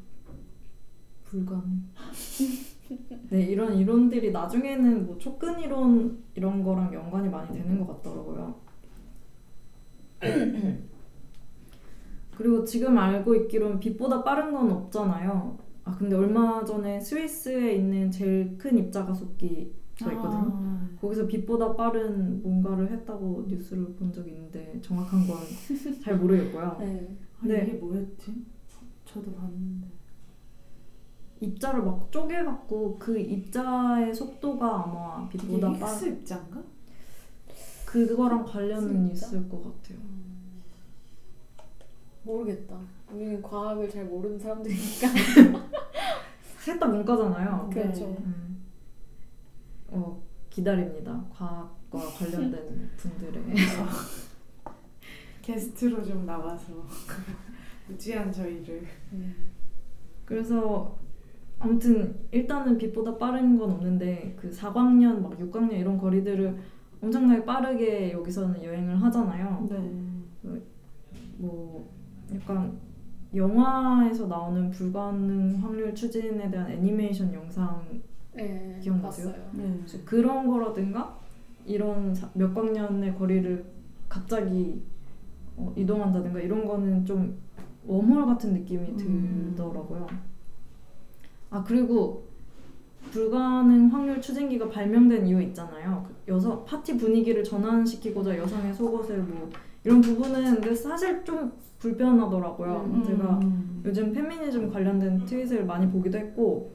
불가능. 네 이런 이론들이 나중에는 뭐 촉근 이론 이런 거랑 연관이 많이 되는 것 같더라고요. 그리고 지금 알고 있기로는 빛보다 빠른 건 없잖아요. 아 근데 얼마 전에 스위스에 있는 제일 큰 입자 가속기 가 있거든요. 아. 거기서 빛보다 빠른 뭔가를 했다고 뉴스를 본 적이 있는데 정확한 건 잘 모르겠고요. 네. 아, 네. 이게 뭐였지? 저도 봤는데. 입자를 막 쪼개갖고 그 입자의 속도가 아마 빛보다 빠 힉스 입자인가? 그거랑 관련은 진짜? 있을 것 같아요. 모르겠다. 우리는 과학을 잘 모르는 사람들이니까. 셋 다 문과잖아요. 네. 그렇죠. 음. 어 기다립니다. 과학과 관련된 분들의 게스트로 좀 나와서 무지한 저희를 그래서 아무튼 일단은 빛보다 빠른 건 없는데 그 4광년 막 6광년 이런 거리들을 엄청나게 빠르게 여기서는 여행을 하잖아요. 네. 뭐 약간 영화에서 나오는 불가능 확률 추진에 대한 애니메이션 영상 네, 기억나세요? 봤어요. 네. 그런 거라든가 이런 사- 몇 광년의 거리를 갑자기 어, 이동한다든가 이런 거는 좀 웜홀 같은 느낌이 음. 들더라고요. 아 그리고 불가능 확률 추진기가 발명된 이유 있잖아요. 그 여성 파티 분위기를 전환시키고자 여성의 속옷을 뭐 이런 부분은 근데 사실 좀 불편하더라고요. 음. 제가 음. 요즘 페미니즘 관련된 트윗을 많이 보기도 했고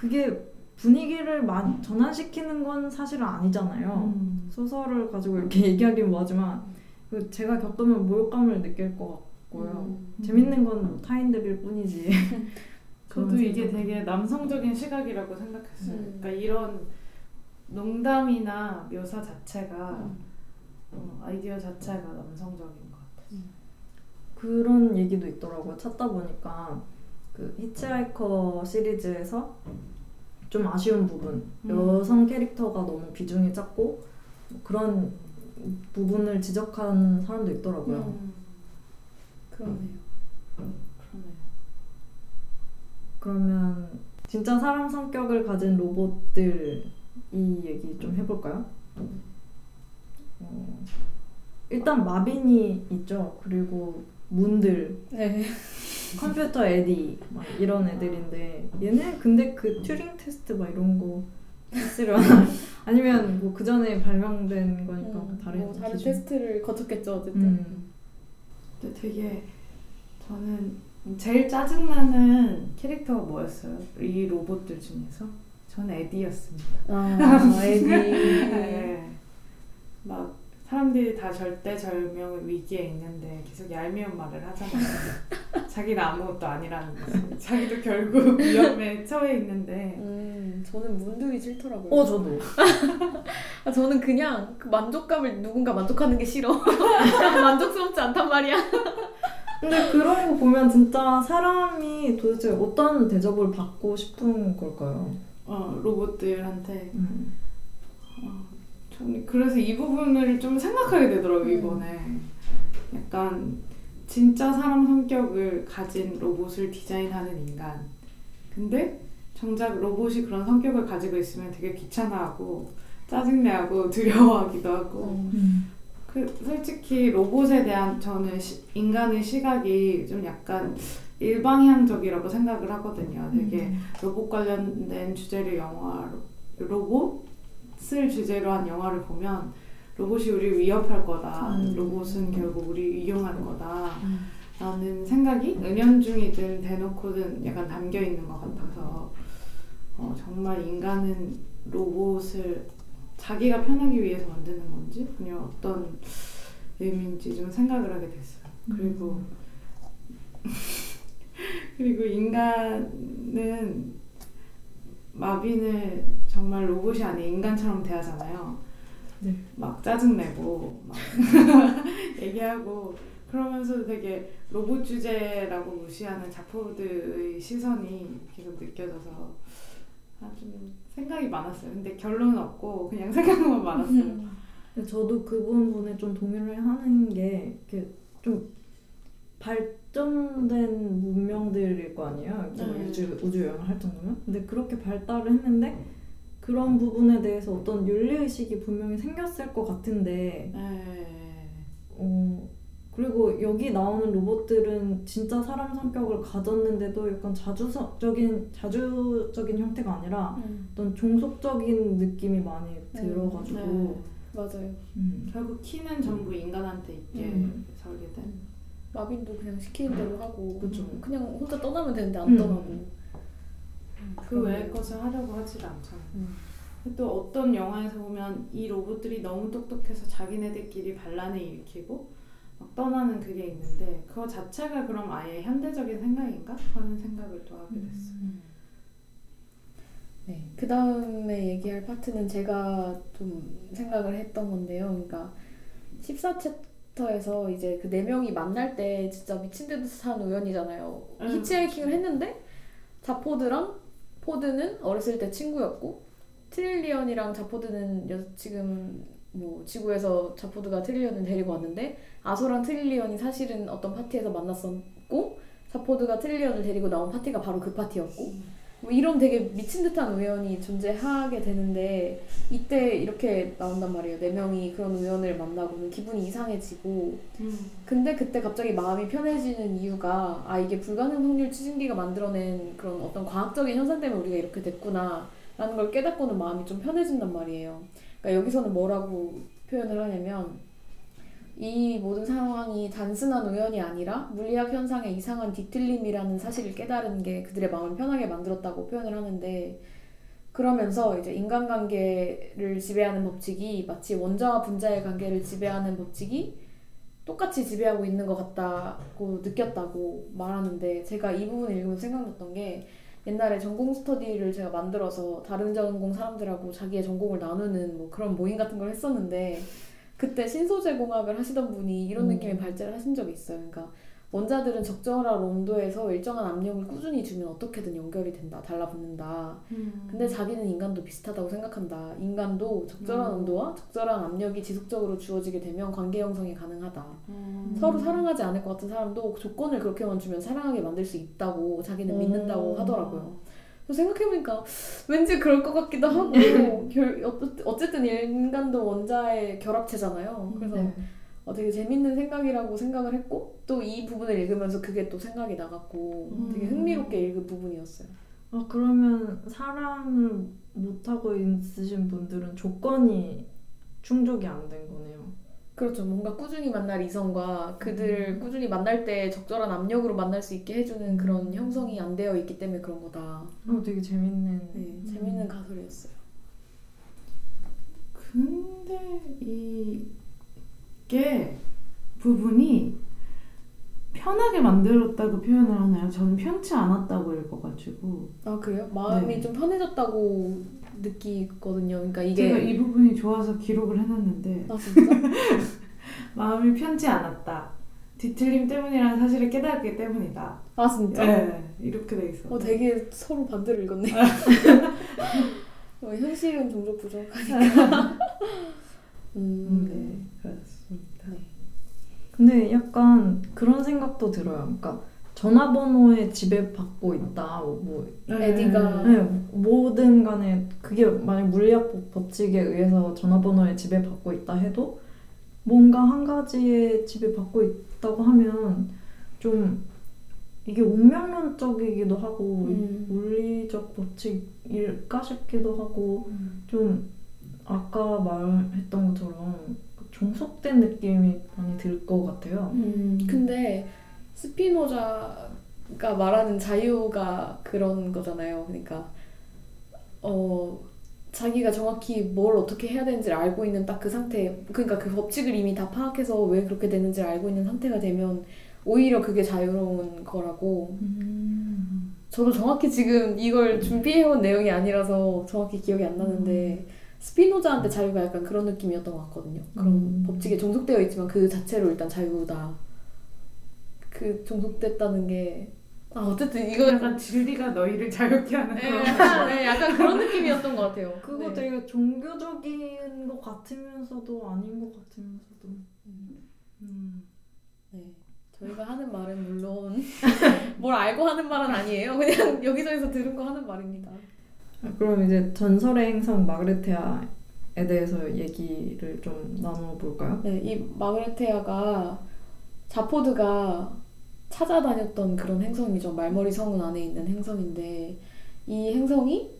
그게 분위기를 마- 전환시키는 건 사실은 아니잖아요. 음. 소설을 가지고 이렇게 얘기하긴 뭐하지만 그 제가 겪으면 모욕감을 느낄 것 같고요. 음. 재밌는 건뭐 타인들일 뿐이지. 저도 이게. 되게 남성적인 시각이라고 생각했어요. 음. 그러니까 이런 농담이나 묘사 자체가 음. 어, 아이디어 자체가 남성적인 것 같아요. 그런 얘기도 있더라고요. 찾다 보니까 그 히치하이커 시리즈에서 좀 아쉬운 부분 음. 여성 캐릭터가 너무 비중이 작고 뭐 그런 부분을 지적한 사람도 있더라고요. 음. 그러네요. 그러네. 그러면 진짜 사람 성격을 가진 로봇들 이 얘기 좀 해볼까요? 어, 일단 마빈이 있죠. 그리고 문들, 네. 컴퓨터 에디 막 이런 애들인데 얘네 근데 그 튜링 테스트 막 이런 거 했으려나? 아니면 뭐 그 전에 발명된 거니까 음, 다른 뭐 다른 기준? 테스트를 거쳤겠죠 어쨌든. 음. 근데 되게 저는 제일 짜증나는 캐릭터가 뭐였어요? 이 로봇들 중에서? 저는 에디였습니다. 아 에디. 네. 막 사람들이 다 절대절명 위기에 있는데 계속 얄미운 말을 하잖아요. 자기는 아무것도 아니라는 듯이. 자기도 결국 위험에 처해 있는데 음 저는 문들이 싫더라고요. 어 저도 아, 저는 그냥 그 만족감을 누군가 만족하는 게 싫어. 난 만족스럽지 않단 말이야. 근데 그런 거 보면 진짜 사람이 도대체 어떤 대접을 받고 싶은 걸까요? 어, 로봇들한테 음. 어, 그래서 이 부분을 좀 생각하게 되더라고요 음. 이번에. 약간 진짜 사람 성격을 가진 로봇을 디자인하는 인간. 근데 정작 로봇이 그런 성격을 가지고 있으면 되게 귀찮아하고 짜증내하고 두려워하기도 하고. 음. 그 솔직히 로봇에 대한 저는 시- 인간의 시각이 좀 약간 일방향적이라고 생각을 하거든요. 되게 로봇 관련된 주제를 영화 로봇 을 주제로 한 영화를 보면 로봇이 우리를 위협할 거다. 음. 로봇은 결국 우리 이용할 거다. 음. 라는 생각이 은연중이든 대놓고든 약간 담겨 있는 것 같아서 어, 정말 인간은 로봇을 자기가 편하기 위해서 만드는 건지 그냥 어떤 의미인지 좀 생각을 하게 됐어요. 그리고 그리고 인간은 마빈을 정말 로봇이 아닌 인간처럼 대하잖아요. 네. 막 짜증내고 막 얘기하고 그러면서 되게 로봇 주제라고 무시하는 작포들의 시선이 계속 느껴져서 아, 좀 생각이 많았어요. 근데 결론은 없고 그냥 생각만 많았어요. 음. 저도 그 부분에 좀 동의를 하는 게 좀 발 전된 문명들일 거 아니에요. 네. 우주 우주 여행을 할 정도면. 근데 그렇게 발달을 했는데 그런 부분에 대해서 어떤 윤리 의식이 분명히 생겼을 것 같은데 네. 어 그리고 여기 나오는 로봇들은 진짜 사람 성격을 가졌는데도 약간 자주적인 자주적인 형태가 아니라 음. 어떤 종속적인 느낌이 많이 네. 들어가지고 네. 맞아요. 음. 결국 키는 전부 인간한테 있게 음. 설계된. 마빈도 그냥 시키는 대로 하고 그쵸. 그냥 혼자 떠나면 되는데 안 음. 떠나고 그 외의 것을 하려고 하질 않잖아. 음. 또 어떤 영화에서 보면 이 로봇들이 너무 똑똑해서 자기네들끼리 반란을 일으키고 막 떠나는 그게 있는데 그거 자체가 그럼 아예 현대적인 생각인가 하는 생각을 또 하게 됐어. 네. 그 다음에 얘기할 파트는 제가 좀 생각을 했던 건데요. 그러니까 14챕터 에서 이제 그 네 명이 만날 때 진짜 미친 듯한 우연이잖아요. 음. 히치하이킹을 했는데 자포드랑 포드는 어렸을 때 친구였고 트릴리언이랑 자포드는 여- 지금 뭐 지구에서 자포드가 트릴리언을 데리고 왔는데 아서랑 트릴리언이 사실은 어떤 파티에서 만났었고 자포드가 트릴리언을 데리고 나온 파티가 바로 그 파티였고 뭐 이런 되게 미친 듯한 우연이 존재하게 되는데 이때 이렇게 나온단 말이에요. 네 명이 그런 우연을 만나고는 기분이 이상해지고 근데 그때 갑자기 마음이 편해지는 이유가 아 이게 불가능 확률 추진기가 만들어낸 그런 어떤 과학적인 현상 때문에 우리가 이렇게 됐구나 라는 걸 깨닫고는 마음이 좀 편해진단 말이에요. 그러니까 여기서는 뭐라고 표현을 하냐면 이 모든 상황이 단순한 우연이 아니라 물리학 현상의 이상한 뒤틀림이라는 사실을 깨달은 게 그들의 마음을 편하게 만들었다고 표현을 하는데 그러면서 이제 인간관계를 지배하는 법칙이 마치 원자와 분자의 관계를 지배하는 법칙이 똑같이 지배하고 있는 것 같다고 느꼈다고 말하는데 제가 이 부분 읽으면서 생각났던 게 옛날에 전공 스터디를 제가 만들어서 다른 전공 사람들하고 자기의 전공을 나누는 뭐 그런 모임 같은 걸 했었는데 그때 신소재 공학을 하시던 분이 이런 느낌의 발제를 하신 적이 있어요. 그러니까 원자들은 적절한 온도에서 일정한 압력을 꾸준히 주면 어떻게든 연결이 된다, 달라붙는다. 근데 자기는 인간도 비슷하다고 생각한다. 인간도 적절한 음. 온도와 적절한 압력이 지속적으로 주어지게 되면 관계 형성이 가능하다. 음. 서로 사랑하지 않을 것 같은 사람도 조건을 그렇게만 주면 사랑하게 만들 수 있다고 자기는 믿는다고 음. 하더라고요. 생각해보니까 왠지 그럴 것 같기도 하고 결, 어쨌- 어쨌든 인간도 원자의 결합체잖아요. 그래서 네. 어, 되게 재밌는 생각이라고 생각을 했고 또 이 부분을 읽으면서 그게 또 생각이 나갔고 되게 음. 흥미롭게 읽은 부분이었어요. 아 그러면 사랑을 못 하고 있으신 분들은 조건이 충족이 안 된 거네요. 그렇죠. 뭔가 꾸준히 만날 이성과 그들 음. 꾸준히 만날 때 적절한 압력으로 만날 수 있게 해주는 그런 형성이 안 되어 있기 때문에 그런 거다. 어 되게 재밌는. 네, 재밌는 가설이었어요. 근데 이게 부분이 편하게 만들었다고 표현을 하나요? 저는 편치 않았다고 읽어가지고 아 그래요? 마음이 네. 좀 편해졌다고 느끼거든요. 그러니까 제가 이게 이 부분이 좋아서 기록을 해놨는데 아 진짜? 마음이 편치 않았다. 뒤틀림 때문이라는 사실을 깨달았기 때문이다. 아 진짜? 네, 이렇게 돼 있어. 어 되게 서로 반대로 읽었네. 어, 현실은 종족 부족하니까. 음, 음, 네, 그렇습니다. 네. 근데 약간 그런 생각도 들어요. 그러니까 전화번호에 지배받고 있다. 뭐 에디가 네, 뭐든 간에 그게 만약 물리학 법- 법칙에 의해서 전화번호에 지배받고 있다 해도 뭔가 한 가지에 지배받고 있다고 하면 좀 이게 운명론적이기도 하고 음. 물리적 법칙일까 싶기도 하고 좀 아까 말했던 것처럼 종속된 느낌이 많이 들 것 같아요. 음, 근데 스피노자가 말하는 자유가 그런 거잖아요. 그러니까 어 자기가 정확히 뭘 어떻게 해야 되는지를 알고 있는 딱 그 상태, 그러니까 그 법칙을 이미 다 파악해서 왜 그렇게 되는지를 알고 있는 상태가 되면 오히려 그게 자유로운 거라고. 저도 정확히 지금 이걸 준비해온 내용이 아니라서 정확히 기억이 안 나는데 스피노자한테 자유가 약간 그런 느낌이었던 것 같거든요. 그런 음. 법칙에 종속되어 있지만 그 자체로 일단 자유다. 그 종속됐다는 게 아, 어쨌든 이거 약간 진리가 너희를 자유케 하는 네, 그런 약간, 네, 약간 그런 느낌이었던 것 같아요. 그거 네. 되게 종교적인 것 같으면서도 아닌 것 같으면서도 음. 네. 저희가 하는 말은 물론 뭘 알고 하는 말은 아니에요. 그냥 여기저기서 들은 거 하는 말입니다. 아, 그럼 이제 전설의 행성 마그레테아에 대해서 얘기를 좀 나눠볼까요? 네, 이 마그레테아가 자포드가 찾아다녔던 그런 행성이죠. 말머리 성운 안에 있는 행성인데 이 행성이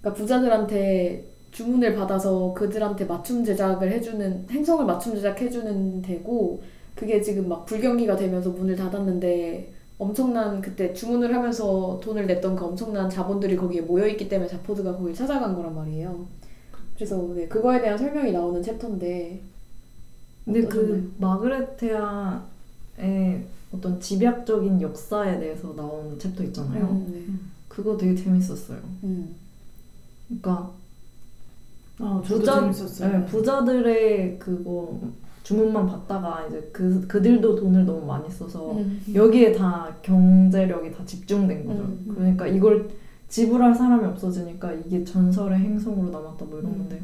그러니까 부자들한테 주문을 받아서 그들한테 맞춤 제작을 해주는 행성을 맞춤 제작해주는 데고 그게 지금 막 불경기가 되면서 문을 닫았는데 엄청난 그때 주문을 하면서 돈을 냈던 그 엄청난 자본들이 거기에 모여 있기 때문에 자포드가 거길 찾아간 거란 말이에요. 그래서 네, 그거에 대한 설명이 나오는 챕터인데 근데 어떠셨나요? 그 마그레테아의 어떤 집약적인 역사에 대해서 나온 챕터 있잖아요. 음, 네. 그거 되게 재밌었어요. 음. 그러니까 어, 저도 부자, 재밌었어요. 네, 부자들의 그거 주문만 받다가 이제 그 그들도 돈을 너무 많이 써서 음. 여기에 다 경제력이 다 집중된 거죠. 음. 그러니까 이걸 지불할 사람이 없어지니까 이게 전설의 행성으로 남았다 뭐 이런 음. 건데.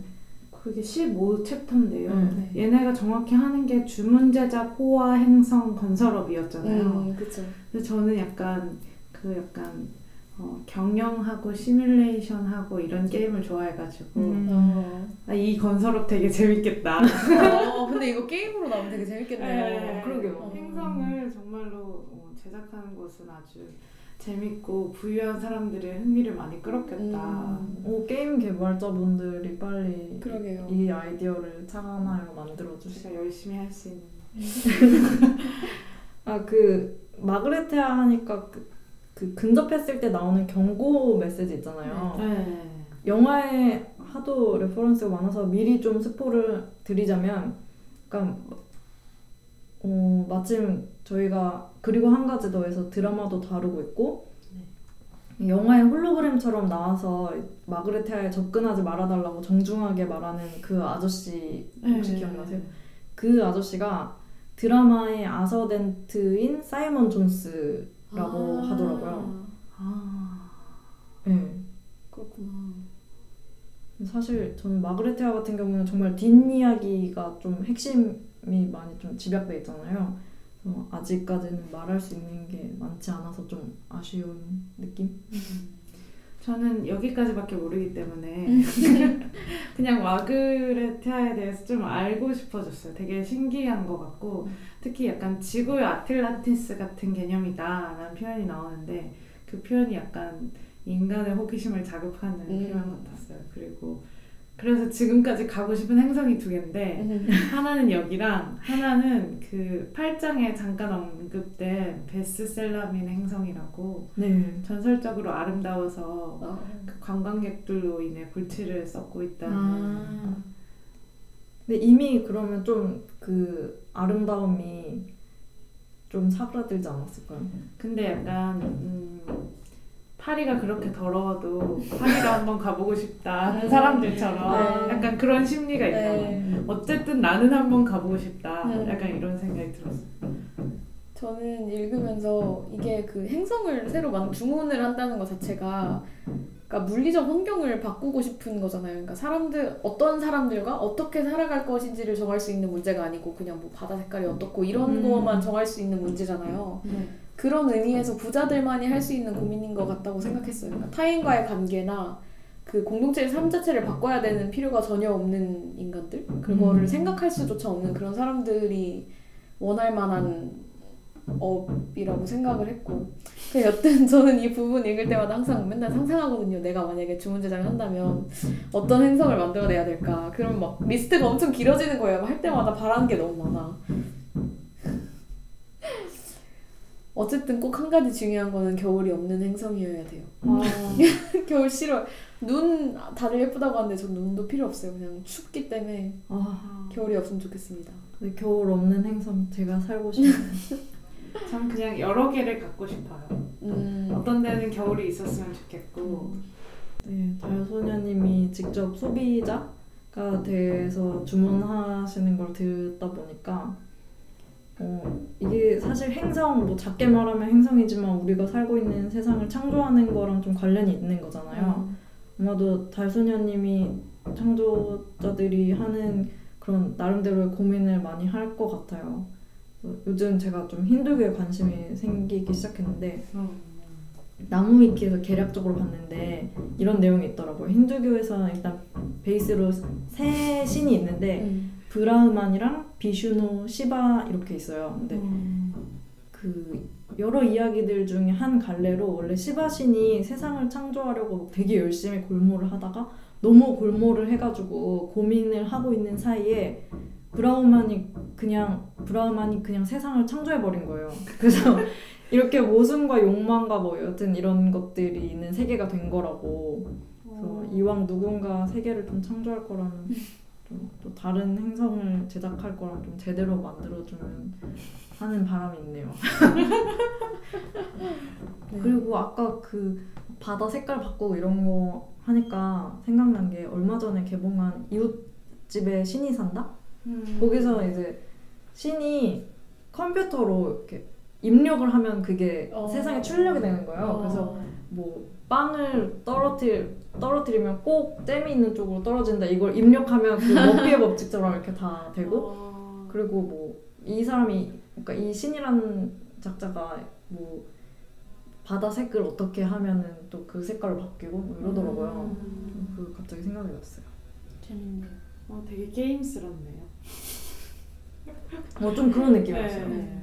그게 15챕터인데요. 네. 얘네가 정확히 하는 게 주문 제작 호화 행성 건설업이었잖아요. 음, 그쵸. 그래서 저는 약간 그 약간 어, 경영하고 시뮬레이션하고 이런 게임을 좋아해가지고 음. 어. 아, 이 건설업 되게 재밌겠다. 어, 근데 이거 게임으로 나오면 되게 재밌겠네요. 네, 그러게요. 어. 행성을 정말로 어, 제작하는 것은 아주 재밌고 부유한 사람들의 흥미를 많이 끌었겠다. 음. 오 게임 개발자분들이 빨리 그러게요. 이 아이디어를 착안하여 만들어 주시고. 제가 열심히 할 수 있는. 아그 마그레테아 하니까 그, 그 근접했을 때 나오는 경고 메시지 있잖아요. 네. 영화에 하도 레퍼런스가 많아서 미리 좀 스포를 드리자면, 그러니까 어, 마침 저희가 그리고 한 가지 더해서 드라마도 다루고 있고 영화의 홀로그램처럼 나와서 마그레테아에 접근하지 말아달라고 정중하게 말하는 그 아저씨 혹시 네. 기억나세요? 그 아저씨가 드라마의 아서덴트인 사이먼 존스라고 아, 하더라고요. 아, 네. 그렇구나. 사실 저는 마그레테아 같은 경우는 정말 뒷이야기가 좀 핵심이 많이 좀 집약돼 있잖아요. 그래서 아직까지는 말할 수 있는 게 많지 않아서 좀 아쉬운 느낌? 저는 여기까지밖에 모르기 때문에 그냥 마그레테아에 대해서 좀 알고 싶어졌어요. 되게 신기한 것 같고 특히 약간 지구의 아틀란티스 같은 개념이다라는 표현이 나오는데 그 표현이 약간 인간의 호기심을 자극하는 음. 표현 같았어요. 그리고 그래서 지금까지 가고 싶은 행성이 두 개인데 음. 하나는 여기랑 하나는 그 8장에 잠깐 언급된 베스셀라민 행성이라고 네. 전설적으로 아름다워서 어. 그 관광객들로 인해 불치를 썩고 있다는 아. 근데 이미 그러면 좀 그 아름다움이 좀 사그라들지 않았을까요? 근데 약간 음, 파리가 그렇게 더러워도 파리로 한번 가보고 싶다 하는 네. 사람들처럼 네. 약간 그런 심리가 봐요. 네. 어쨌든 나는 한번 가보고 싶다. 네. 약간 이런 생각이 들었어요. 저는 읽으면서 이게 그 행성을 새로 만 주문을 한다는 것 자체가 그러니까 물리적 환경을 바꾸고 싶은 거잖아요. 그러니까 사람들 어떤 사람들과 어떻게 살아갈 것인지를 정할 수 있는 문제가 아니고 그냥 뭐 바다 색깔이 어떻고 이런 음. 거만 정할 수 있는 문제잖아요. 네. 그런 의미에서 부자들만이 할 수 있는 고민인 것 같다고 생각했어요. 그러니까 타인과의 관계나 그 공동체의 삶 자체를 바꿔야 되는 필요가 전혀 없는 인간들 그거를 음. 생각할 수조차 없는 그런 사람들이 원할 만한 업이라고 생각을 했고 그 여튼 저는 이 부분 읽을 때마다 항상 맨날 상상하거든요. 내가 만약에 주문 제작을 한다면 어떤 행성을 만들어내야 될까? 그러면 막 리스트가 엄청 길어지는 거예요. 할 때마다 바라는 게 너무 많아. 어쨌든 꼭 한 가지 중요한 거는 겨울이 없는 행성이어야 돼요. 아, 겨울 싫어. 눈 다들 예쁘다고 하는데 전 눈도 필요 없어요. 그냥 춥기 때문에 아, 겨울이 없으면 좋겠습니다. 근데 겨울 없는 행성 제가 살고 싶네요. 전 그냥 여러 개를 갖고 싶어요. 음. 어떤 데는 겨울이 있었으면 좋겠고 네, 달소녀님이 직접 소비자가 돼서 주문하시는 걸 듣다 보니까 어, 이게 사실 행성, 뭐 작게 말하면 행성이지만 우리가 살고 있는 세상을 창조하는 거랑 좀 관련이 있는 거잖아요. 아마도 달소녀님이 창조자들이 하는 그런 나름대로의 고민을 많이 할 것 같아요. 요즘 제가 좀 힌두교에 관심이 생기기 시작했는데 음. 나무 위키에서 개략적으로 봤는데 이런 내용이 있더라고요. 힌두교에서는 일단 베이스로 세 신이 있는데 음. 브라흐만이랑 비슈노, 시바 이렇게 있어요. 근데 음. 그 여러 이야기들 중에 한 갈래로 원래 시바 신이 세상을 창조하려고 되게 열심히 골몰을 하다가 너무 골몰을 해가지고 고민을 하고 있는 사이에 브라우만이 그냥 브라우만이 그냥 세상을 창조해 버린 거예요. 그래서 이렇게 모순과 욕망과 뭐 여튼 이런 것들이 있는 세계가 된 거라고. 그래서 이왕 누군가 세계를 좀 창조할 거라면 다른 행성을 제작할 거랑 좀 제대로 만들어주면 하는 바람이 있네요. 네. 그리고 아까 그 바다 색깔 바꾸고 이런 거 하니까 생각난 게 얼마 전에 개봉한 이웃집에 신이 산다? 음. 거기서 이제 신이 컴퓨터로 이렇게 입력을 하면 그게 어. 세상에 출력이 되는 거예요. 그래서 뭐 빵을 떨어뜨리, 떨어뜨리면 꼭 잼이 있는 쪽으로 떨어진다. 이걸 입력하면 그 머피의 법칙처럼 이렇게 다 되고 어. 그리고 뭐 이 사람이 그러니까 이 신이라는 작자가 뭐 바다 색을 어떻게 하면은 또 그 색깔로 바뀌고 뭐 이러더라고요. 음. 그 갑자기 생각이 났어요. 재밌네요. 어, 되게 게임스럽네요. 어 좀 그런 느낌이었어요. 네.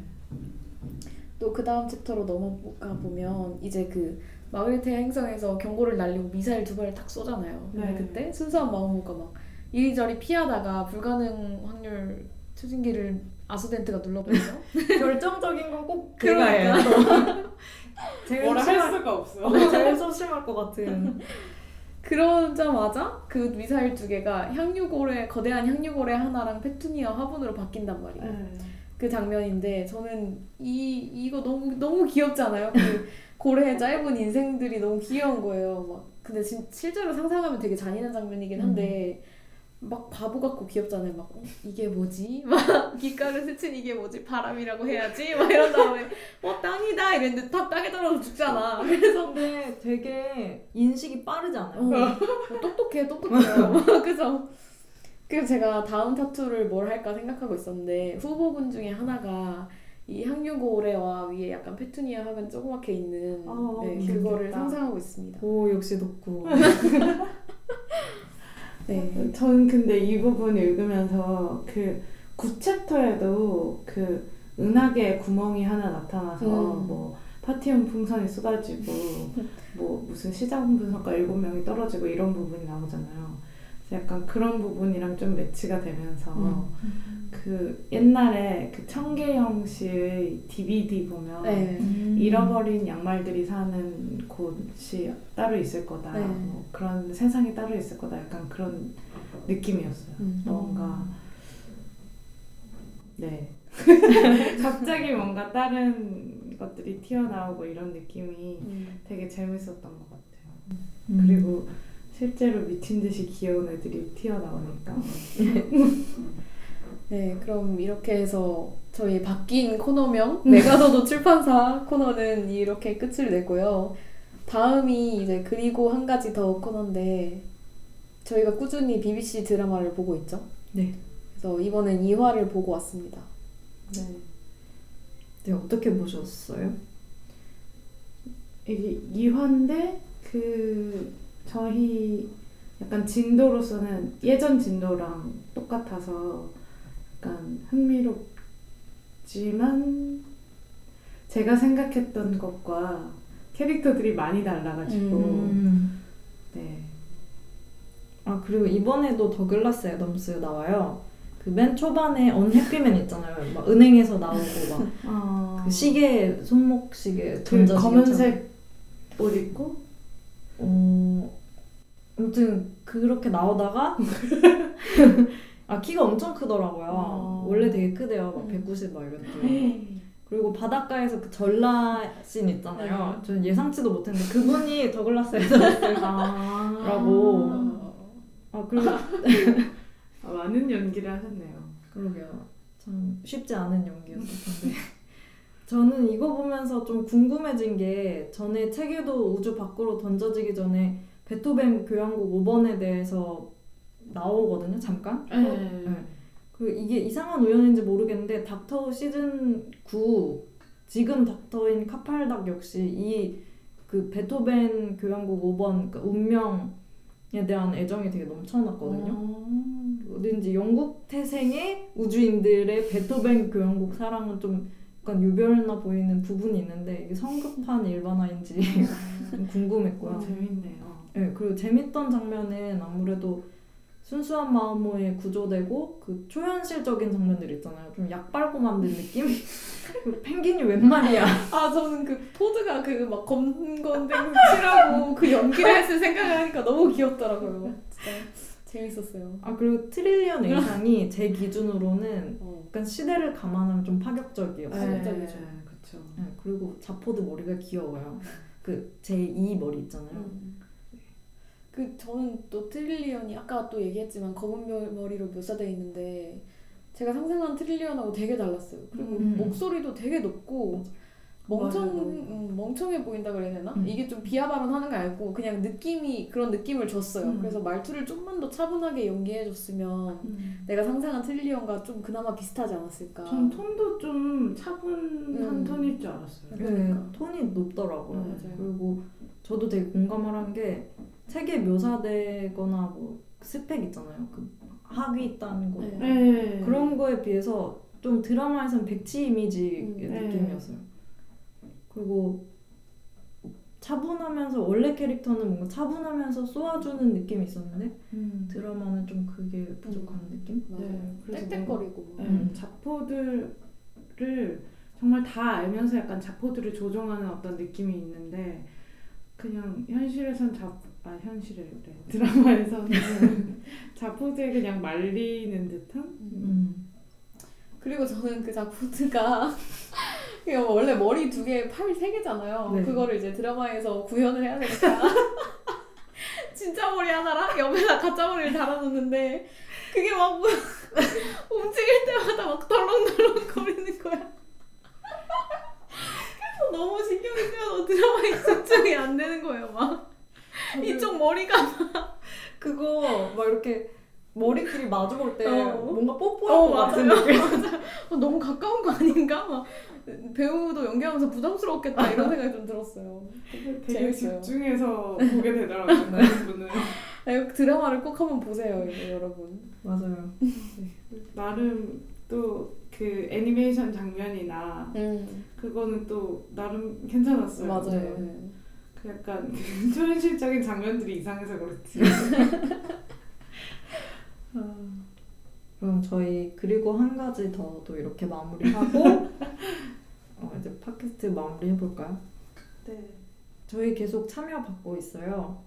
또그 다음 챕터로 넘어가 보면 이제 그 마그리테 행성에서 경고를 날리고 미사일 두 발을 탁 쏘잖아요. 근데 네. 그때 순수한 마음모가 막 이리저리 피하다가 불가능 확률 추진기를 아수덴트가 눌러버리죠. 결정적인 건꼭 그러니까. 그거예요. 제일 뭐라 할 심할, 수가 없어. 어, 제일 소심할 것 같은. 그러자마자 그 미사일 두 개가 향유고래 거대한 향유고래 하나랑 페투니아 화분으로 바뀐단 말이에요. 네. 그 장면인데 저는 이 이거 너무 너무 귀엽잖아요. 그 고래의 짧은 인생들이 너무 귀여운 거예요. 막 근데 진, 실제로 상상하면 되게 잔인한 장면이긴 한데 막 바보 같고 귀엽잖아요. 막 어, 이게 뭐지? 막 귓가를 스친 이게 뭐지? 바람이라고 해야지? 막 이런 다음에 어 땅이다 이랬는데 다 땅에 떨어져 죽잖아. 그래서 근데 되게 인식이 빠르지 않아요? 어, 어, 똑똑해 똑똑해요. 그래서 그래서 제가 다음 타투를 뭘 할까 생각하고 있었는데 후보군 중에 하나가 이 향유고래와 위에 약간 페투니아 화분 조그맣게 있는 어, 네, 귀엽겠다. 그거를 상상하고 있습니다. 오 역시 덕후. 네. 저는 근데 이 부분 읽으면서 그 9챕터에도 그 은하계 구멍이 하나 나타나서 음. 뭐 파티움 풍선이 쏟아지고 뭐 무슨 시장 분석가 일곱 명이 떨어지고 이런 부분이 나오잖아요. 약간 그런 부분이랑 좀 매치가 되면서 음. 그 옛날에 그 청계영 씨의 DVD 보면 네. 잃어버린 양말들이 사는 곳이 따로 있을 거다. 네. 뭐 그런 세상이 따로 있을 거다. 약간 그런 느낌이었어요. 음. 뭔가 네. 갑자기 뭔가 다른 것들이 튀어나오고 이런 느낌이 음. 되게 재밌었던 것 같아요. 음. 그리고 실제로 미친 듯이 귀여운 애들이 튀어나오니까. 네, 그럼 이렇게 해서 저희 바뀐 코너명 메가더도 출판사 코너는 이렇게 끝을 내고요. 다음이 이제 그리고 한 가지 더 코너인데 저희가 꾸준히 BBC 드라마를 보고 있죠. 네. 그래서 이번엔 2화를 보고 왔습니다. 네. 네 어떻게 보셨어요? 이게 2화인데 그 저희 약간 진도로서는 예전 진도랑 똑같아서 약간 흥미롭지만 제가 생각했던 것과 캐릭터들이 많이 달라가지고 음. 네. 아 그리고 이번에도 더글라스 애덤스 나와요. 그 맨 초반에 언 해피맨 있잖아요. 막 은행에서 나오고 막 어, 그 시계 손목 시계 그 검은색 옷 입고 어 아무튼 그렇게 나오다가 아 키가 엄청 크더라고요. 어. 원래 되게 크대요. 막 음. 190 막 이랬는데. 그리고 바닷가에서 그 전라 씬 있잖아요. 네. 저는 예상치도 못했는데 그분이 더글라스 애덤스라고. 아, 아 그리고 아, 많은 연기를 하셨네요. 그러게요. 참 쉽지 않은 연기였을 텐데. 저는 이거 보면서 좀 궁금해진 게 전에 책에도 우주 밖으로 던져지기 전에 베토벤 교향곡 5번에 대해서 나오거든요. 잠깐. 네. 그 이게 이상한 우연인지 모르겠는데 닥터 시즌 9 지금 닥터인 카팔닥 역시 이 그 베토벤 교향곡 5번 그 운명에 대한 애정이 되게 넘쳐났거든요. 어. 어딘지 영국 태생의 우주인들의 베토벤 교향곡 사랑은 좀 약간 유별나 보이는 부분이 있는데 이게 성급한 일반화인지 좀 와, 궁금했고요. 재밌네요. 네, 그리고 재밌던 장면은 아무래도 순수한 마음으로 구조되고 그 초현실적인 장면들 있잖아요. 좀약 빨고 만든 느낌? 그 펭귄이 웬 말이야? 아 저는 그 포드가 그 막 검건댕 칠하고 그 연기를 했을 생각을 하니까 너무 귀엽더라고요. 진짜 재밌었어요. 아 그리고 트릴리언 의상이 제 기준으로는 어. 약간 시대를 감안하면 좀 파격적이었어요. 파격적이죠. 네, 그쵸. 네, 그리고 자포드 머리가 귀여워요. 그 제2 머리 있잖아요. 음. 그 저는 또 트릴리언이 아까 또 얘기했지만 검은 머- 머리로 묘사되어 있는데 제가 상상한 트릴리언하고 되게 달랐어요. 그리고 음. 목소리도 되게 높고 멍청. 음, 멍청해 보인다 그래야 되나? 음. 이게 좀 비하 발언하는 거 알고 그냥 느낌이 그런 느낌을 줬어요. 음. 그래서 말투를 좀만 더 차분하게 연기해 줬으면 음. 내가 상상한 트릴리언과 좀 그나마 비슷하지 않았을까. 전 톤도 좀 차분한 음. 톤일 줄 알았어요. 네, 그러니까. 톤이 높더라고요. 음, 맞아요. 그리고 저도 되게 공감을 한 게 책에 묘사되거나 뭐 스펙 있잖아요. 그 학위 있다는 거. 네. 네. 그런 거에 비해서 좀 드라마에서는 백치 이미지의 음, 네. 느낌이었어요. 그리고 차분하면서 원래 캐릭터는 뭔가 차분하면서 쏘아주는 느낌이 있었는데 음. 드라마는 좀 그게 부족한 느낌? 네, 그래서 땡땡거리고. 네, 음. 자포들을 정말 다 알면서 약간 자포들을 조종하는 어떤 느낌이 있는데 그냥 현실에선 자, 아 현실에 그래 드라마에서는 자포들 그냥 말리는 듯한 음. 그리고 저는 그 자포드가 그냥 원래 머리 두 개, 팔 세 개잖아요. 네. 그거를 이제 드라마에서 구현을 해야 되니까 진짜 머리 하나랑 옆에다 가짜 머리를 달아놓는데 그게 막 뭐- 움직일 때마다 막 덜렁덜렁 거리는 거야. 그래서 너무 신경이 쓰여서 드라마에 집중이 안 되는 거예요. 막 이쪽 머리가 그거 막 이렇게 머리끼리 마주 볼 때 어. 뭔가 뽀뽀할 어, 것 같은. 느낌. 어, 너무 가까운 거 아닌가? 막 배우도 연기하면서 부담스럽겠다 이런 생각이 좀 들었어요. 되게 재밌어요. 집중해서 보게 되더라고요 분은 아, 드라마를 꼭 한번 보세요, 이거 여러분. 맞아요. 나름 또 그 애니메이션 장면이나 음, 그거는 또 나름 괜찮았어요 맞아요. 그 약간 그 초현실적인 장면들이 이상해서 그렇지 그럼 저희 그리고 한 가지 더도 이렇게 마무리하고 어, 이제 팟캐스트 마무리 해 볼까요? 네. 저희 계속 참여 받고 있어요.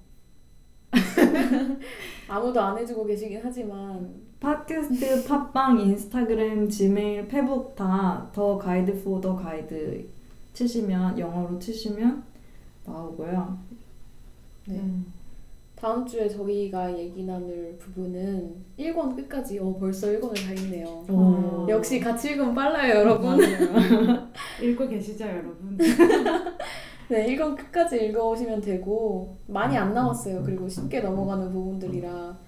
아무도 안 해주고 계시긴 하지만 팟캐스트, 팟빵, 인스타그램, 지메일, 페북 다 더 가이드 포더 가이드 치시면 영어로 치시면 나오고요. 네. 다음 주에 저희가 얘기 나눌 부분은 1권 끝까지 어 벌써 1권을 다 읽네요. 오. 역시 같이 읽으면 빨라요, 여러분. 읽고 계시죠 여러분? 네, 1권 끝까지 읽어오시면 되고 많이 안 남았어요. 그리고 쉽게 넘어가는 부분들이라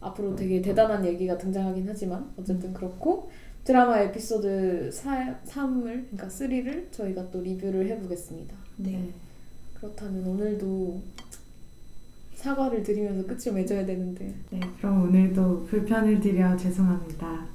앞으로 되게 대단한 얘기가 등장하긴 하지만 어쨌든 그렇고 드라마 에피소드 3, 3을 그러니까 3를 저희가 또 리뷰를 해보겠습니다. 네. 그렇다면 오늘도 사과를 드리면서 끝을 맺어야 되는데. 네 그럼 오늘도 불편을 드려 죄송합니다